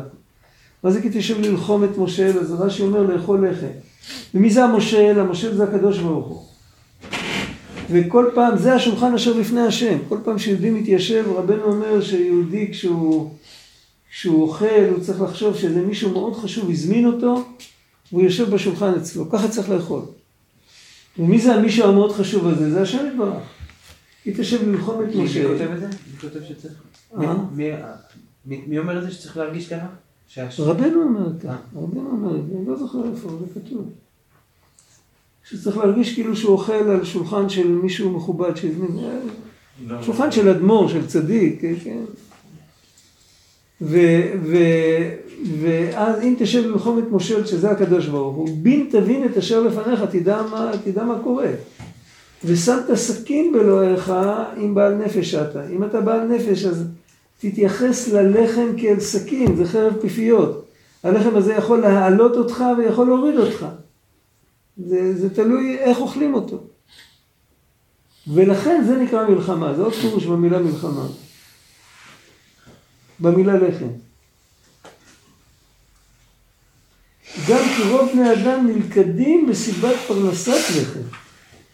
מה זה כי תשב ללחום את משה? אז רש"י אומר לאכול לחם. ומי זה המושל? המושל זה הקדוש ברוך הוא. וכל פעם, זה השולחן אשר לפני השם. כל פעם שיהודי מתיישב, רבנו אומר שיהודי כשהוא, כשהוא אוכל, הוא צריך לחשוב שזה מישהו מאוד חשוב, הזמין אותו, והוא יושב בשולחן אצלו. ככה צריך לאכול. ומי זה המישהו המאוד חשוב הזה? זה השם יתברך. היא תשב ללחום את משה. מי כותב את זה? מי כותב שצריך? אה? מי- מי מי אומר את זה שצריך להרגיש ככה? שהש- רבנו אומר כך, רבנו אומר את זה, אני לא זוכר איפה, זה כתוב. שצריך להרגיש כאילו שהוא אוכל על שולחן של מישהו מכובד שהזמין, לא, שולחן של אדמו"ר, של צדיק, כן, כן. ו- ו- ואז אם תשב ללחום את מושל, שזה הקדוש ברוך הוא, בין תבין את אשר לפניך, תדע מה, תדע מה קורה. ושמת סכין באלוהיך עם בעל נפש אתה. אם אתה בעל נפש, אז תתייחס ללחם כאל סכין, זה חרב פיפיות. הלחם הזה יכול להעלות אותך ויכול להוריד אותך. זה, זה תלוי איך אוכלים אותו. ולכן זה נקרא מלחמה, זה עוד פירוש במילה מלחמה. במילה לחם. גם כי רוב בני אדם נלכדים בסיבת פרנסת לחם.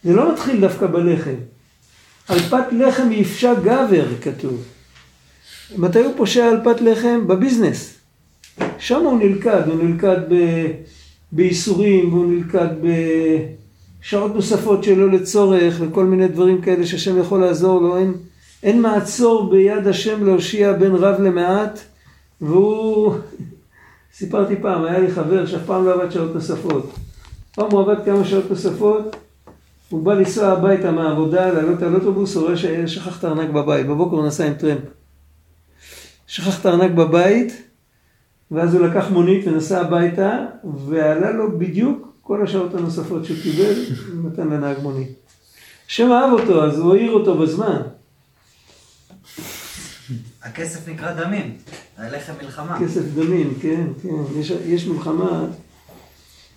זה לא מתחיל דווקא בלחם. על פת לחם יפשע גבר, כתוב. מתי הוא פושע על פת לחם? בביזנס. שם הוא נלכד, הוא נלכד ב... בייסורים, והוא נלכד בשעות נוספות שלא לצורך, וכל מיני דברים כאלה שהשם יכול לעזור לו. אין, אין מעצור ביד השם להושיע בין רב למעט, והוא סיפרתי פעם, היה לי חבר שאף פעם לא עבד שעות נוספות. פעם הוא עבד כמה שעות נוספות, הוא בא לנסוע הביתה מהעבודה, לעלות על אוטובוס, הוא רואה ששכח את הארנק בבית, בבוקר הוא נסע עם טרמפ. שכח את הארנק בבית, ואז הוא לקח מונית ונסע הביתה, ועלה לו בדיוק כל השעות הנוספות שהוא קיבל, הוא נתן לנהג מונית. השם אהב אותו, אז הוא העיר אותו בזמן. הכסף נקרא דמים, הלחם מלחמה. כסף דמים, כן, כן, יש, יש מלחמה.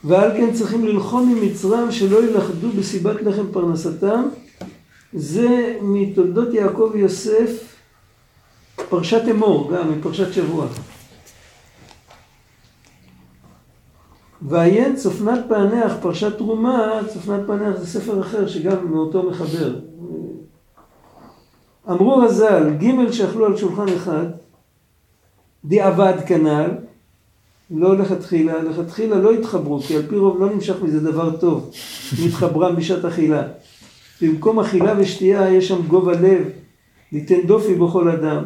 ועל כן צריכים ללחום ממצרים שלא ילכדו בסיבת לחם פרנסתם. זה מתולדות יעקב ויוסף, פרשת אמור, גם מפרשת שבוע. ועיין צופנת פענח, פרשת תרומה, צופנת פענח זה ספר אחר שגם מאותו מחבר. אמרו רז"ל, ג' שאכלו על שולחן אחד, דיעבד כנ"ל, לא לכתחילה, לכתחילה לא התחברו, כי על פי רוב לא נמשך מזה דבר טוב, להתחברם בשעת אכילה. במקום אכילה ושתייה יש שם גובה לב, ליתן דופי בכל אדם.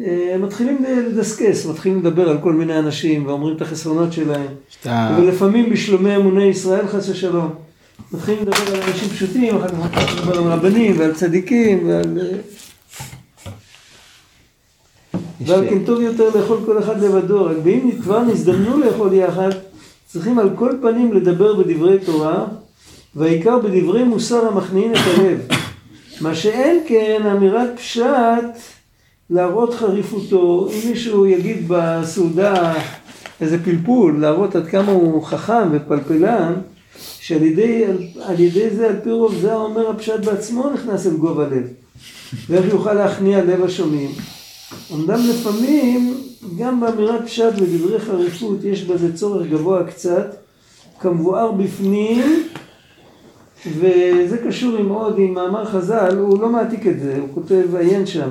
אה, מתחילים לדסקס, מתחילים לדבר על כל מיני אנשים ואומרים את החסרונות שלהם. שאתה... ולפעמים בשלומי אמוני ישראל חס ושלום. מתחילים לדבר על אנשים פשוטים, אחר כך לדבר על רבנים ועל צדיקים ועל... אה, ועל כן טוב יותר לאכול כל אחד לבדו, רק ואם כבר נזדמנו לאכול יחד, צריכים על כל פנים לדבר בדברי תורה, והעיקר בדברי מוסר המכניעים את הלב. מה שאין כן אמירת פשט להראות חריפותו, אם מישהו יגיד בסעודה איזה פלפול, להראות עד כמה הוא חכם ופלפלן, שעל ידי, על ידי זה, על פי רוב זה האומר הפשט בעצמו נכנס אל גובה לב. ואיך יוכל להכניע לב השומעים. אמנם לפעמים, גם באמירת פשט ודברי חריפות, יש בזה צורך גבוה קצת, כמבואר בפנים, וזה קשור עם עוד, עם מאמר חז"ל, הוא לא מעתיק את זה, הוא כותב עיין שם,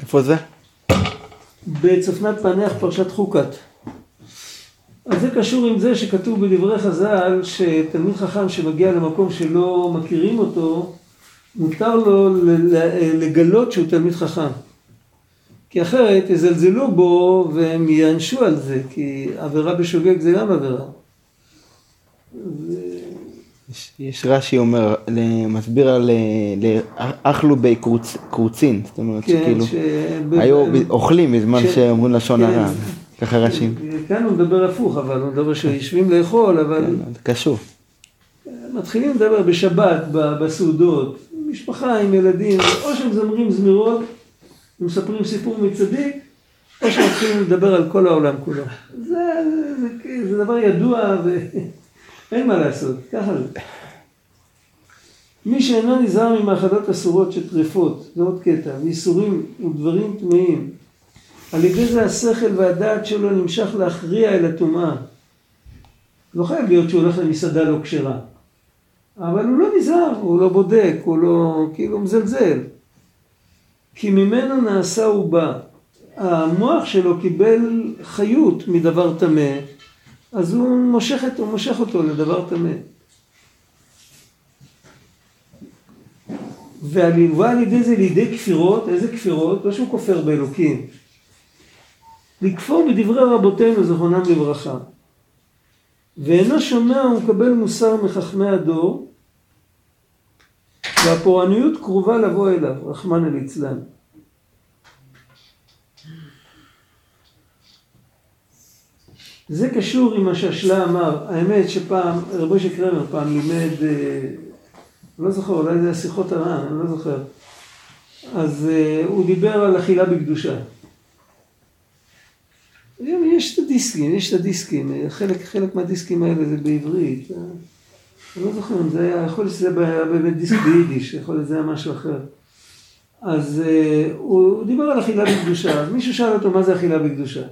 איפה זה? בצפנת פענח פרשת חוקת. אז זה קשור עם זה שכתוב בדברי חז"ל, שתלמיד חכם שמגיע למקום שלא מכירים אותו, מותר לו לגלות שהוא תלמיד חכם. כי אחרת יזלזלו בו והם ייענשו על זה, כי עבירה בשוגג זה גם עבירה. יש, יש רש"י אומר, מסביר על אכלו בי קרוצ- קרוצין, זאת אומרת כן, שכאילו, ש... היו ב- אוכלים בזמן ש- שאומרים לשון כן. ככה רש"י, כאן הוא מדבר הפוך, אבל הוא מדבר שיושבים לאכול, אבל זה קשור. מתחילים לדבר בשבת, בסעודות, משפחה עם ילדים, או שהם זמרים זמירות ומספרים סיפור מצדיק, או שמתחילים לדבר על כל העולם כולו. זה, זה, זה, זה דבר ידוע ואין מה לעשות, ככה זה. מי שאינו נזהר ממאכלות אסורות שטרפות, זה עוד קטע, ואיסורים ודברים טמאים, על ידי זה השכל והדעת שלו נמשך להכריע אל הטומאה. לא חייב להיות שהוא הולך למסעדה לא כשרה. אבל הוא לא נזהר, הוא לא בודק, הוא לא, כאילו מזלזל. כי ממנו נעשה הוא בא. המוח שלו קיבל חיות מדבר טמא, אז הוא מושך, את, הוא מושך אותו לדבר טמא. והובא על ידי זה לידי כפירות, איזה כפירות? לא שהוא כופר באלוקים. לכפור בדברי רבותינו, זכרונם לברכה. ואינו שומע ומקבל מוסר מחכמי הדור, והפורעניות קרובה לבוא אליו, רחמנא ליצלן. זה קשור עם מה שהשלה אמר. האמת שפעם, רבי משה קרמר פעם לימד, אה, לא זוכר, אולי זה היה שיחות הר"ן, אני לא זוכר. אז אה, הוא דיבר על אכילה בקדושה. יש את הדיסקים, יש את הדיסקים, חלק, חלק מהדיסקים האלה זה בעברית. אה, אני לא זוכר אם זה היה, יכול להיות שזה היה באמת דיסק ביידיש, יכול להיות שזה היה משהו אחר. אז uh, הוא, דיבר על אכילה בקדושה, אז מישהו שאל אותו מה זה אכילה בקדושה.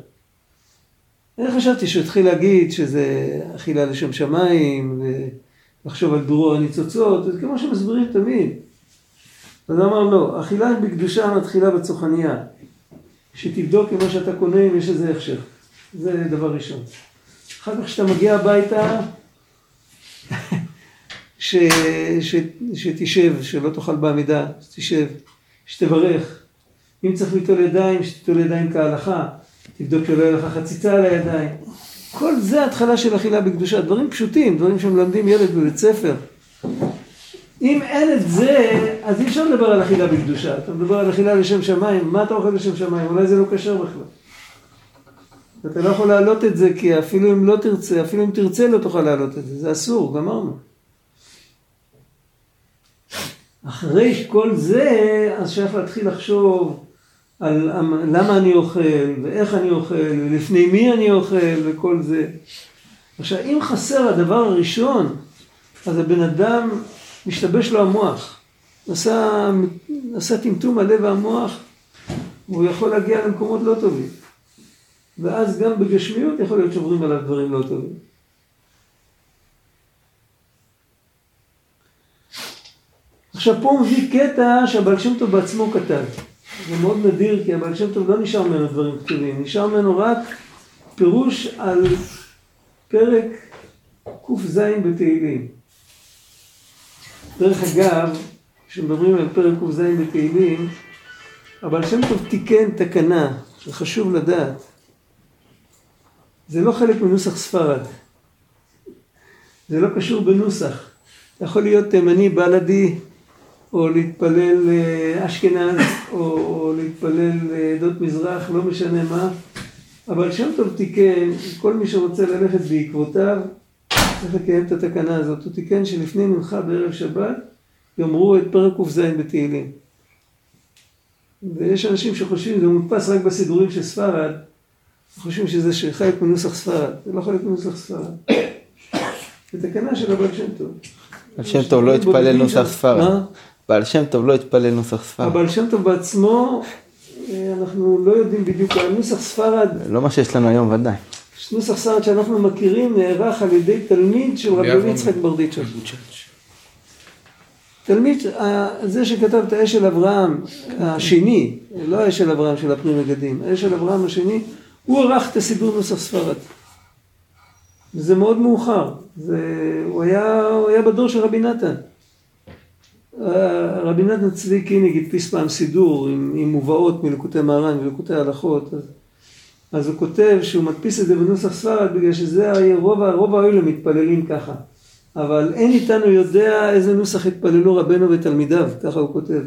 אני חשבתי שהוא התחיל להגיד שזה אכילה לשם שמיים, ולחשוב על דרור הניצוצות, זה כמו שמסבירים תמיד. אז הוא אמר לא, אכילה בקדושה מתחילה בצוחניה. שתבדוק אם מה שאתה קונה, אם יש איזה הכשר. זה דבר ראשון. אחר כך כשאתה מגיע הביתה, ש, ש, שתשב, שלא תאכל בעמידה, שתשב, שתברך. אם צריך ליטול ידיים, שתיטול ידיים כהלכה. תבדוק שלא יהיה לך חציצה על הידיים. כל זה התחלה של אכילה בקדושה, דברים פשוטים, דברים שמלמדים ילד בבית ספר. אם אין את זה, אז אי אפשר לדבר על אכילה בקדושה. אתה מדבר על אכילה לשם שמיים, מה אתה אוכל לשם שמיים? אולי זה לא כשר בכלל. אתה לא יכול להעלות את זה, כי אפילו אם לא תרצה, אפילו אם תרצה לא תוכל להעלות את זה, זה אסור, גמרנו. אחרי כל זה, אז שייך להתחיל לחשוב על למה אני אוכל, ואיך אני אוכל, ולפני מי אני אוכל, וכל זה. עכשיו, אם חסר הדבר הראשון, אז הבן אדם, משתבש לו המוח. עשה, עשה טמטום הלב והמוח, והוא יכול להגיע למקומות לא טובים. ואז גם בגשמיות יכול להיות שעוברים עליו דברים לא טובים. עכשיו פה הוא מביא קטע שהבעל שם טוב בעצמו כתב. זה מאוד נדיר כי הבעל שם טוב לא נשאר ממנו דברים כתובים, נשאר ממנו רק פירוש על פרק ק"ז בתהילים. דרך אגב, כשמדברים על פרק ק"ז בתהילים, הבעל שם טוב תיקן תקנה שחשוב לדעת. זה לא חלק מנוסח ספרד. זה לא קשור בנוסח. יכול להיות תימני בלדי, או להתפלל אשכנז, או, או להתפלל עדות מזרח, לא משנה מה. אבל שם טוב תיקן, כל מי שרוצה ללכת בעקבותיו, צריך לקיים את התקנה הזאת. הוא תיקן שלפני מנחה בערב שבת, יאמרו את פרק ק"ז בתהילים. ויש אנשים שחושבים, זה מודפס רק בסידורים של ספרד, חושבים שזה חלק מנוסח ספרד, זה לא חלק מנוסח ספרד. זה תקנה של הבעל שם טוב. בעל שם טוב לא התפלל נוסח ספרד. בעל שם טוב לא התפלל נוסח ספרד. הבעל שם טוב בעצמו, אה, אנחנו לא יודעים בדיוק, הנוסח ספרד, לא מה שיש לנו היום ודאי. נוסח ספרד שאנחנו מכירים נערך על ידי תלמיד של רבי. יצחק ברדיצ'ב. תלמיד, אה, זה שכתב את האש של אברהם השני, לא האש של אברהם של הפרי מגדים, האש של אברהם השני, הוא ערך את הסידור נוסח ספרד. וזה מאוד מאוחר, זה, הוא, היה, הוא היה בדור של רבי נתן. אה, רבי נתן צבי קיניג הדפיס פעם סידור עם, עם מובאות מלקוטי מהר"ן ולקוטי הלכות, אז, אז הוא כותב שהוא מדפיס את זה בנוסח ספרד בגלל שזה היה רוב, רוב האלה מתפללים ככה. אבל אין איתנו יודע איזה נוסח התפללו רבנו ותלמידיו, ככה הוא כותב.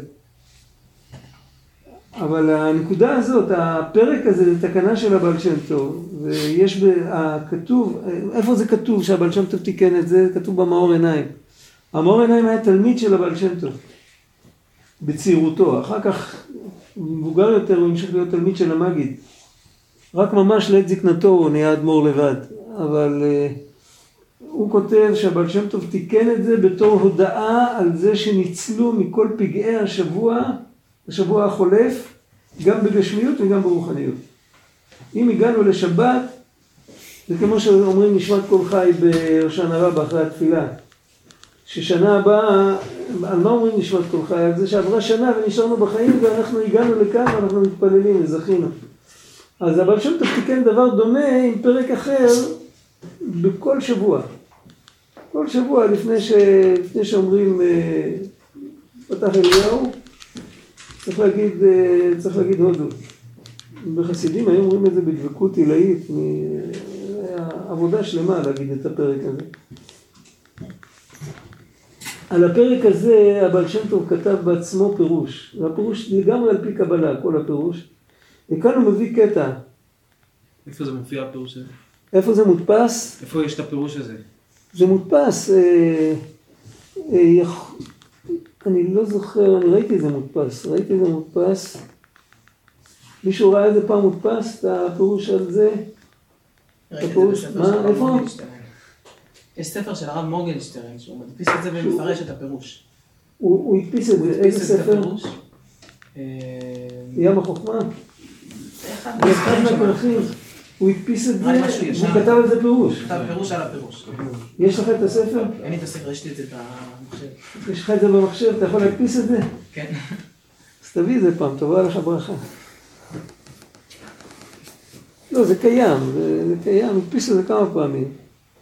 אבל הנקודה הזאת, הפרק הזה זה תקנה של הבעל שם טוב, ויש, ב- הכתוב, איפה זה כתוב שהבעל שם טוב תיקן את זה? כתוב במאור עיניים. המאור עיניים היה תלמיד של הבעל שם טוב, בצעירותו, אחר כך, מבוגר יותר, הוא המשיך להיות תלמיד של המגיד. רק ממש לעת זקנתו הוא נהיה אדמו"ר לבד, אבל uh, הוא כותב שהבעל שם טוב תיקן את זה בתור הודאה על זה שניצלו מכל פגעי השבוע, השבוע החולף, גם בגשמיות וגם ברוחניות. אם הגענו לשבת, זה כמו שאומרים נשמת כל חי בהושענא רבה אחרי התפילה. ששנה הבאה, על מה אומרים נשמת כל חי? על זה שעברה שנה ונשארנו בחיים ואנחנו הגענו לכאן ואנחנו מתפללים וזכינו. אז הבעל שם טוב תיקן דבר דומה עם פרק אחר בכל שבוע. כל שבוע לפני, ש... לפני שאומרים אה, פתח אליהו, צריך להגיד, אה, צריך להגיד הודו. בחסידים היו אומרים את זה בדבקות עילאית, מ- היה עבודה שלמה להגיד את הפרק הזה. על הפרק הזה הבעל שם טוב כתב בעצמו פירוש, והפירוש לגמרי על פי קבלה, כל הפירוש, וכאן הוא מביא קטע, איפה זה מופיע הפירוש הזה? איפה זה מודפס? איפה יש את הפירוש הזה? זה מודפס, אה, אה. אני לא זוכר, אני ראיתי את זה מודפס, ראיתי את זה מודפס. מישהו ראה איזה פעם מודפס, את הפירוש על זה? את זה הפירוש- מה, איפה? יש ספר של הרב מורגנשטרן, שהוא מדפיס את זה ומפרש את הפירוש. הוא, הדפיס את זה, איזה ספר? הפירוש. אה, ים החוכמה? אחד מהספרים שם. מהכרכים. הוא הדפיס את זה. והוא כתב על זה פירוש. כתב פירוש על הפירוש. יש לך את הספר? אין לי את הספר, יש לי את זה במחשב. יש לך את זה במחשב, אתה יכול להדפיס את זה? כן. אז תביא את זה פעם, תבוא עליך ברכה. לא, זה קיים, זה, זה קיים, הדפיסו את זה כמה פעמים.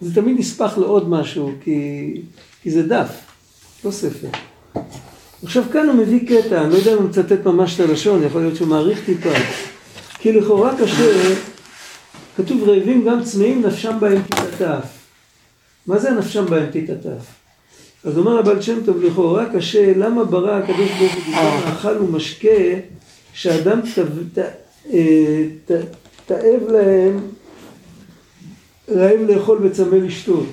זה תמיד נספח לעוד משהו, כי, כי זה דף, לא ספר. עכשיו כאן הוא מביא קטע, אני לא יודע אם הוא מצטט ממש את הלשון, יכול להיות שהוא מעריך טיפה. כי לכאורה קשה, כתוב רעבים גם צמאים נפשם בהם תתעטף. מה זה נפשם בהם תתעטף? אז אומר הבעל שם טוב, לכאורה קשה, למה ברא הקדוש ברוך הוא מאכל ומשקה, שאדם אה, תאב להם רעב לאכול וצמא לשתות.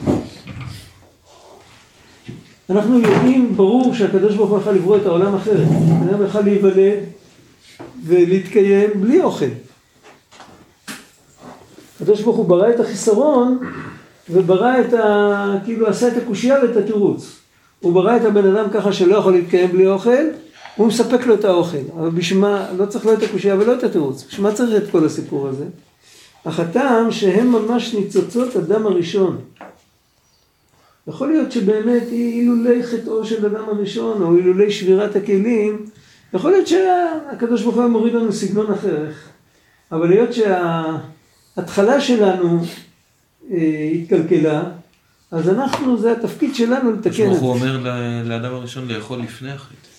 אנחנו יודעים, ברור שהקדוש ברוך הוא יכול לברוא את העולם אחרת. אדם יכול להיוולד ולהתקיים בלי אוכל. הקדוש ברוך הוא ברא את החיסרון וברא את ה... כאילו עשה את הקושייה ואת התירוץ. הוא ברא את הבן אדם ככה שלא יכול להתקיים בלי אוכל, הוא מספק לו את האוכל. אבל בשביל מה, לא צריך לא את הקושייה ולא את התירוץ. בשביל מה צריך את כל הסיפור הזה? החתם שהם ממש ניצוצות הדם הראשון. יכול להיות שבאמת אילולי חטאו של אדם הראשון, או אילולי שבירת הכלים, יכול להיות שהקדוש ברוך הוא מוריד לנו סגנון אחר. אבל היות שההתחלה שלנו אה, התקלקלה, אז אנחנו, זה התפקיד שלנו לתקן את זה. הוא אומר לאדם הראשון לאכול לפני החטא.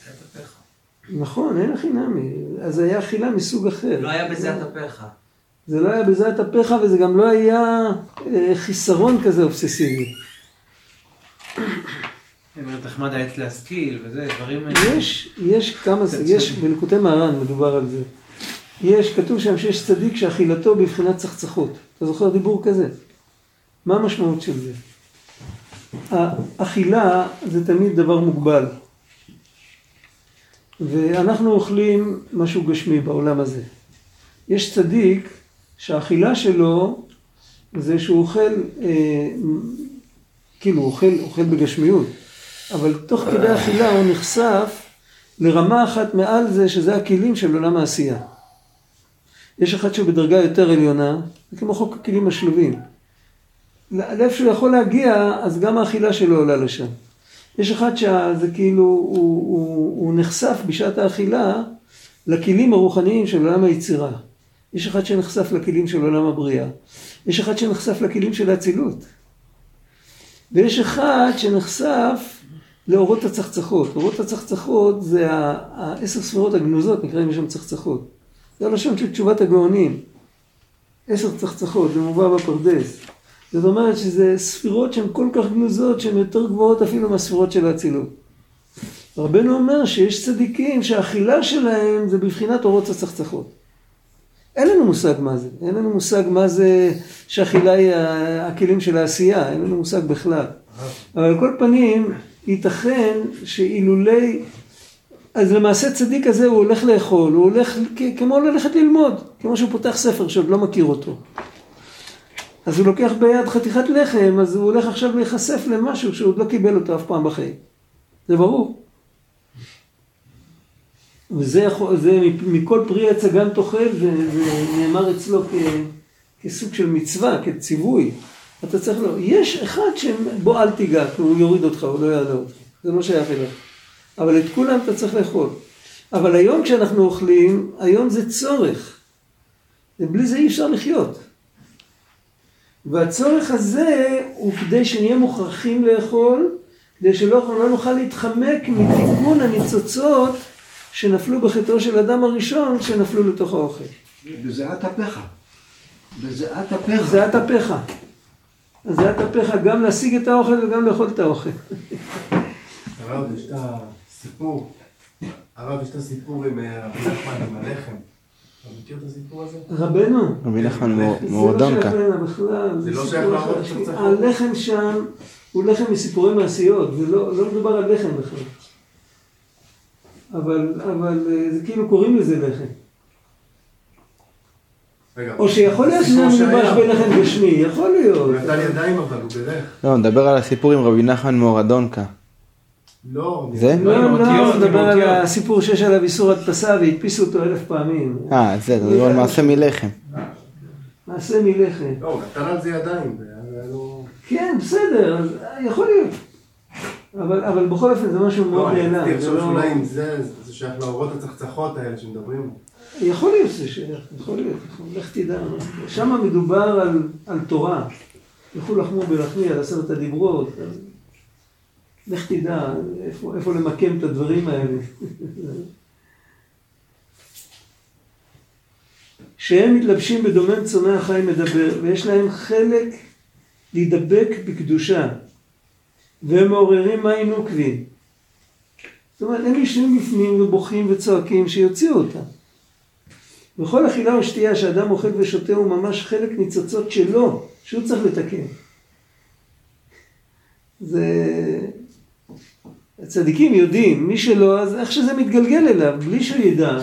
נכון, אין הכי נמי. אז היה אכילה מסוג אחר. לא היה בזה אטפך. זה לא היה בזעת אפיך וזה גם לא היה אה, חיסרון כזה אובססיבי. באמת נחמד העץ להשכיל וזה, דברים... יש, יש כמה, יש בליקוטי מהר"ן מדובר על זה. יש, כתוב שם שיש צדיק שאכילתו בבחינת צחצחות. אתה זוכר דיבור כזה? מה המשמעות של זה? האכילה זה תמיד דבר מוגבל. ואנחנו אוכלים משהו גשמי בעולם הזה. יש צדיק שהאכילה שלו זה שהוא אוכל, אה, כאילו הוא אוכל, אוכל בגשמיות, אבל תוך כדי אכילה הוא נחשף לרמה אחת מעל זה שזה הכלים של עולם העשייה. יש אחד שהוא בדרגה יותר עליונה, זה כמו חוק הכלים השלובים. לאיפה שהוא יכול להגיע, אז גם האכילה שלו עולה לשם. יש אחד שזה כאילו, הוא, הוא, הוא נחשף בשעת האכילה לכלים הרוחניים של עולם היצירה. יש אחד שנחשף לכלים של עולם הבריאה. יש אחד שנחשף לכלים של האצילות. ויש אחד שנחשף לאורות הצחצחות. אורות הצחצחות זה העשר ספירות הגנוזות, נקראים שם צחצחות. זה הלשון של תשובת הגאונים. עשר צחצחות, זה מובא בפרדס. זאת אומרת שזה ספירות שהן כל כך גנוזות, שהן יותר גבוהות אפילו מהספירות של האצילות. רבנו אומר שיש צדיקים שהאכילה שלהם זה בבחינת אורות הצחצחות. אין לנו מושג מה זה, אין לנו מושג מה זה שאכילה היא הכלים של העשייה, אין לנו מושג בכלל. אבל על כל פנים, ייתכן שאילולי, אז למעשה צדיק הזה הוא הולך לאכול, הוא הולך כמו ללכת ללמוד, כמו שהוא פותח ספר שעוד לא מכיר אותו. אז הוא לוקח ביד חתיכת לחם, אז הוא הולך עכשיו להיחשף למשהו שהוא עוד לא קיבל אותו אף פעם בחיים. זה ברור. וזה זה מכל פרי עץ הגן תאכל, זה, זה נאמר אצלו כ, כסוג של מצווה, כציווי. אתה צריך לא, יש אחד שבוא אל תיגע, כי הוא יוריד אותך, הוא לא יעלה אותך. זה לא שייך אליך. אבל את כולם אתה צריך לאכול. אבל היום כשאנחנו אוכלים, היום זה צורך. ובלי זה אי אפשר לחיות. והצורך הזה הוא כדי שנהיה מוכרחים לאכול, כדי שלא לא נוכל להתחמק מתיקון הניצוצות שנפלו בחטאו של אדם הראשון, שנפלו לתוך האוכל. בזיעת אפיך. בזיעת אפיך. זיעת אפיך. אז זיעת אפיך גם להשיג את האוכל וגם לאכול את האוכל. הרב, יש את הסיפור, הרב, יש את הסיפור עם אה, רבי נחמן עם הלחם. אתה מכיר את הסיפור הזה? רבנו. רבי נחמן זה לא. שייך בכלל. זה לא סיפור שייך של צחוק. הלחם שם הוא לחם מסיפורי מעשיות, זה לא לא מדובר על לחם בכלל. אבל, אבל אה, זה כאילו קוראים לזה לחם. רגע, או שיכול להיות שזה מלובש. בלחם גשמי, יכול להיות. הוא נתן ידיים אבל הוא ברך. לא, נדבר על הסיפור עם רבי נחמן מאורדונקה. לא, זה? לא, לא, מדבר על. הסיפור שיש עליו איסור הדפסה והדפיסו אותו אלף פעמים. אה, זה, מדבר על מעשה מלחם. מעשה מלחם. לא, הוא נתן על זה ידיים. לו- כן, בסדר, אז יכול להיות. אבל, אבל בכל אופן זה משהו לא, מאוד אני נעלם. רציתי זה לחשוב לא- שאולי אם זה, זה שייך לאורות הצחצחות האלה שמדברים. יכול להיות שזה שייך, יכול להיות, יכול- לך תדע. שם מדובר על, על תורה. לכו לחמו בלחמי על עשרת הדיברות. לך תדע איפה, איפה למקם את הדברים האלה. שהם מתלבשים בדומם צומח חי מדבר, ויש להם חלק להידבק בקדושה, והם מעוררים מים נוקבים. זאת אומרת, הם יושבים בפנים ובוכים וצועקים שיוציאו אותם. בכל אכילה או שתייה שאדם אוכל ושותה הוא ממש חלק ניצוצות שלו, שהוא צריך לתקן. זה... הצדיקים יודעים, מי שלא, אז איך שזה מתגלגל אליו, בלי שהוא ידע,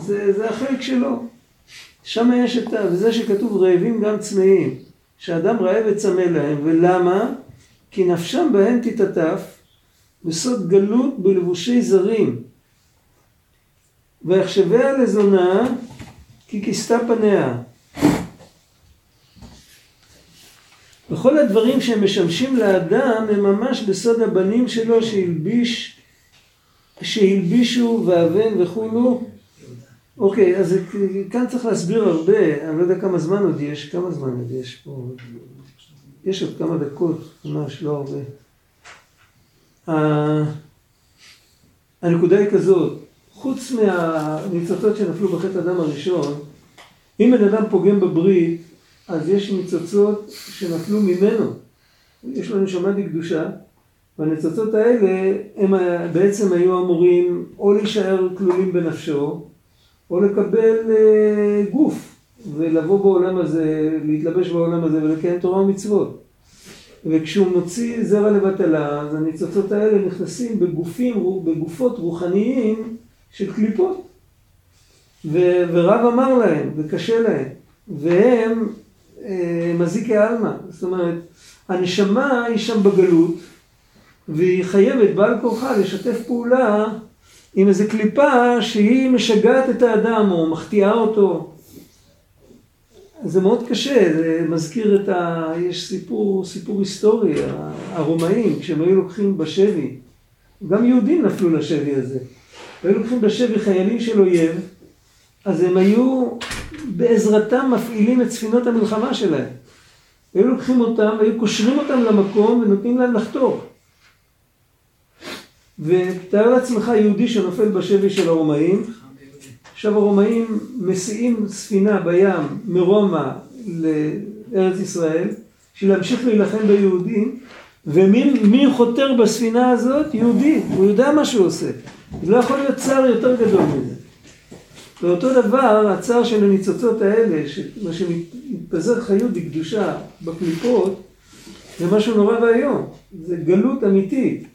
זה, זה החלק שלו. שם יש את ה... וזה שכתוב רעבים גם צמאים, שאדם רעב וצמא להם, ולמה? כי נפשם בהם תתעטף, בסוד גלות בלבושי זרים. ויחשביה לזונה כי כיסתה פניה. וכל הדברים שהם משמשים לאדם הם ממש בסוד הבנים שלו שהלביש, שהלבישו ואבן וכולו. אוקיי, אז כאן צריך להסביר הרבה, אני לא יודע כמה זמן עוד יש, כמה זמן עוד יש פה. יש עוד כמה דקות, ממש לא הרבה. הנקודה היא כזאת, חוץ מהניצוצות שנפלו בחטא הדם הראשון, אם בן אדם פוגם בברית, אז יש ניצוצות שנפלו ממנו. יש לו נשמה דקדושה, והניצוצות האלה הם בעצם היו אמורים או להישאר כלולים בנפשו, או לקבל אה, גוף, ולבוא בעולם הזה, להתלבש בעולם הזה ולקיים תורה ומצוות. וכשהוא מוציא זרע לבטלה, אז הניצוצות האלה נכנסים בגופים, בגופות רוחניים של קליפות. ו- ורב אמר להם, וקשה להם, והם מזיקי עלמא. זאת אומרת, הנשמה היא שם בגלות, והיא חייבת בעל כורחה לשתף פעולה עם איזה קליפה שהיא משגעת את האדם או מחטיאה אותו. זה מאוד קשה, זה מזכיר את ה... יש סיפור, סיפור היסטורי, הרומאים, כשהם היו לוקחים בשבי, גם יהודים נפלו לשבי הזה. היו לוקחים בשבי חיילים של אויב, אז הם היו בעזרתם מפעילים את ספינות המלחמה שלהם. היו לוקחים אותם, היו קושרים אותם למקום ונותנים להם לחתור. ותאר לעצמך יהודי שנופל בשבי של הרומאים, עכשיו הרומאים מסיעים ספינה בים מרומא לארץ ישראל, בשביל להמשיך להילחם ביהודים, ומי חותר בספינה הזאת? יהודי, הוא יודע מה שהוא עושה. לא יכול להיות צער יותר גדול מזה. ואותו דבר, הצער של הניצוצות האלה, מה שמתפזר חיות בקדושה בקליפות, זה משהו נורא ואיום. זה גלות אמיתית.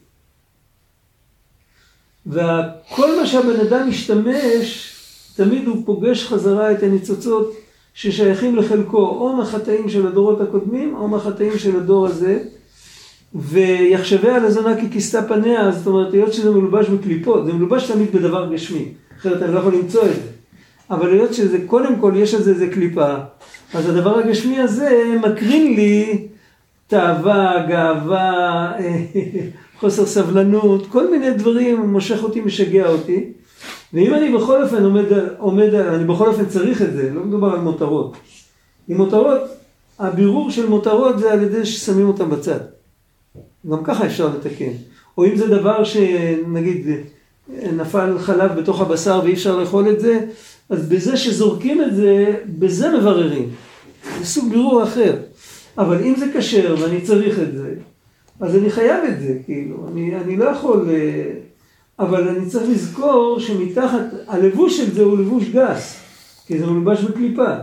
וכל מה שהבן אדם משתמש, תמיד הוא פוגש חזרה את הניצוצות ששייכים לחלקו, או מהחטאים של הדורות הקודמים, או מהחטאים של הדור הזה. ויחשביה על הזונה כי כיסתה פניה, זאת אומרת, היות שזה מלובש בקליפות, זה מלובש תמיד בדבר גשמי, אחרת אני לא יכול למצוא את זה. אבל היות שזה, קודם כל יש על זה איזה קליפה, אז הדבר הגשמי הזה מקרין לי תאווה, גאווה, חוסר סבלנות, כל מיני דברים, מושך אותי, משגע אותי. ואם אני בכל אופן עומד, עומד, אני בכל אופן צריך את זה, לא מדובר על מותרות. עם מותרות, הבירור של מותרות זה על ידי ששמים אותם בצד. גם ככה אפשר לתקן. או אם זה דבר שנגיד נפל חלב בתוך הבשר ואי אפשר לאכול את זה, אז בזה שזורקים את זה, בזה מבררים. זה סוג בירור אחר. אבל אם זה כשר ואני צריך את זה, אז אני חייב את זה, כאילו, אני, אני לא יכול... אה, אבל אני צריך לזכור שמתחת, הלבוש של זה הוא לבוש גס, כי זה מלובש בקליפה.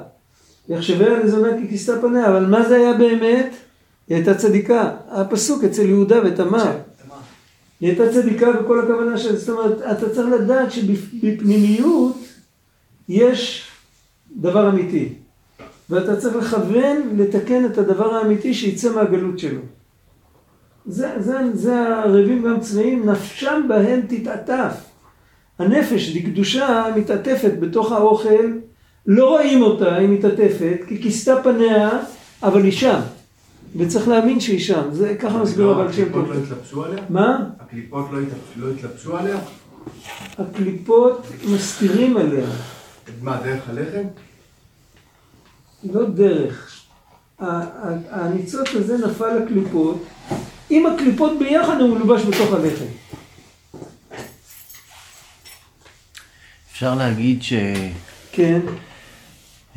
יחשביה לזונה כי כיסתה פניה, אבל מה זה היה באמת? היא הייתה צדיקה. הפסוק אצל יהודה ותמר. היא הייתה צדיקה בכל הכוונה של, זאת אומרת, אתה צריך לדעת שבפנימיות יש דבר אמיתי. ואתה צריך לכוון לתקן את הדבר האמיתי שיצא מהגלות שלו. זה, זה, זה הרבים גם צבעים, נפשם בהם תתעטף. הנפש דקדושה מתעטפת בתוך האוכל, לא רואים אותה, היא מתעטפת, כי כיסתה פניה, אבל היא שם. וצריך להאמין שהיא שם, זה ככה מסביר אבל שם טוב. הקליפות לא התלבשו עליה? מה? הקליפות לא, לא התלבשו עליה? הקליפות מסתירים עליה. מה, דרך הלחם? לא דרך. הניצוץ הזה נפל לקליפות, עם הקליפות ביחד הוא מלובש בתוך הלחם. אפשר להגיד ש... כן.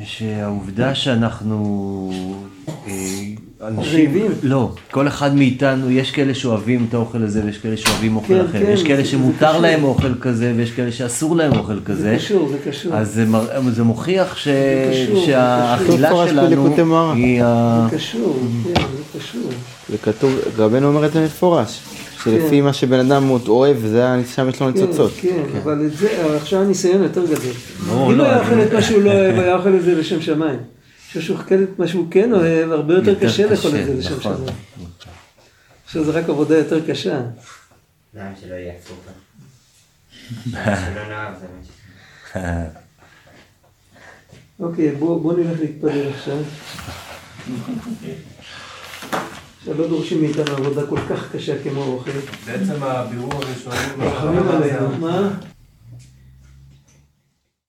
שהעובדה שאנחנו... אנשים... לא, כל אחד מאיתנו, יש כאלה שאוהבים את האוכל הזה ויש כאלה שאוהבים אוכל כן, אחר. כן, יש כאלה זה- זה שמותר קשור. להם אוכל כזה ויש כאלה שאסור להם אוכל כזה. קשור, זה קשור. אז זה, מר... זה מוכיח ש... זה קשור, זה שהאכילה קשור. שלנו בליקוטי מוהר"ן. היא ה... זה קשור, כן, זה קשור. זה כתוב, רבנו אומר את זה מפורש, שלפי כן. מה שבן אדם עוד אוהב, זה ה- שם יש לו ניצוצות. כן, כן, אבל את זה, עכשיו הניסיון יותר גדול. לא, אם לא, היה אוכל את מה שהוא לא אוהב, היה אוכל את זה לשם שמיים. אוכל את מה שהוא כן אוהב, הרבה יותר קשה לאכול את זה לשם נכון. שמיים. עכשיו זה רק עבודה יותר קשה. למה שלא יהיה? שלא ש... אוקיי, בוא בוא נלך להתפלל עכשיו. עכשיו לא דורשים מאיתנו עבודה כל כך קשה כמו אוכל. בעצם הבירור הראשוני... רחמים עלינו, מה?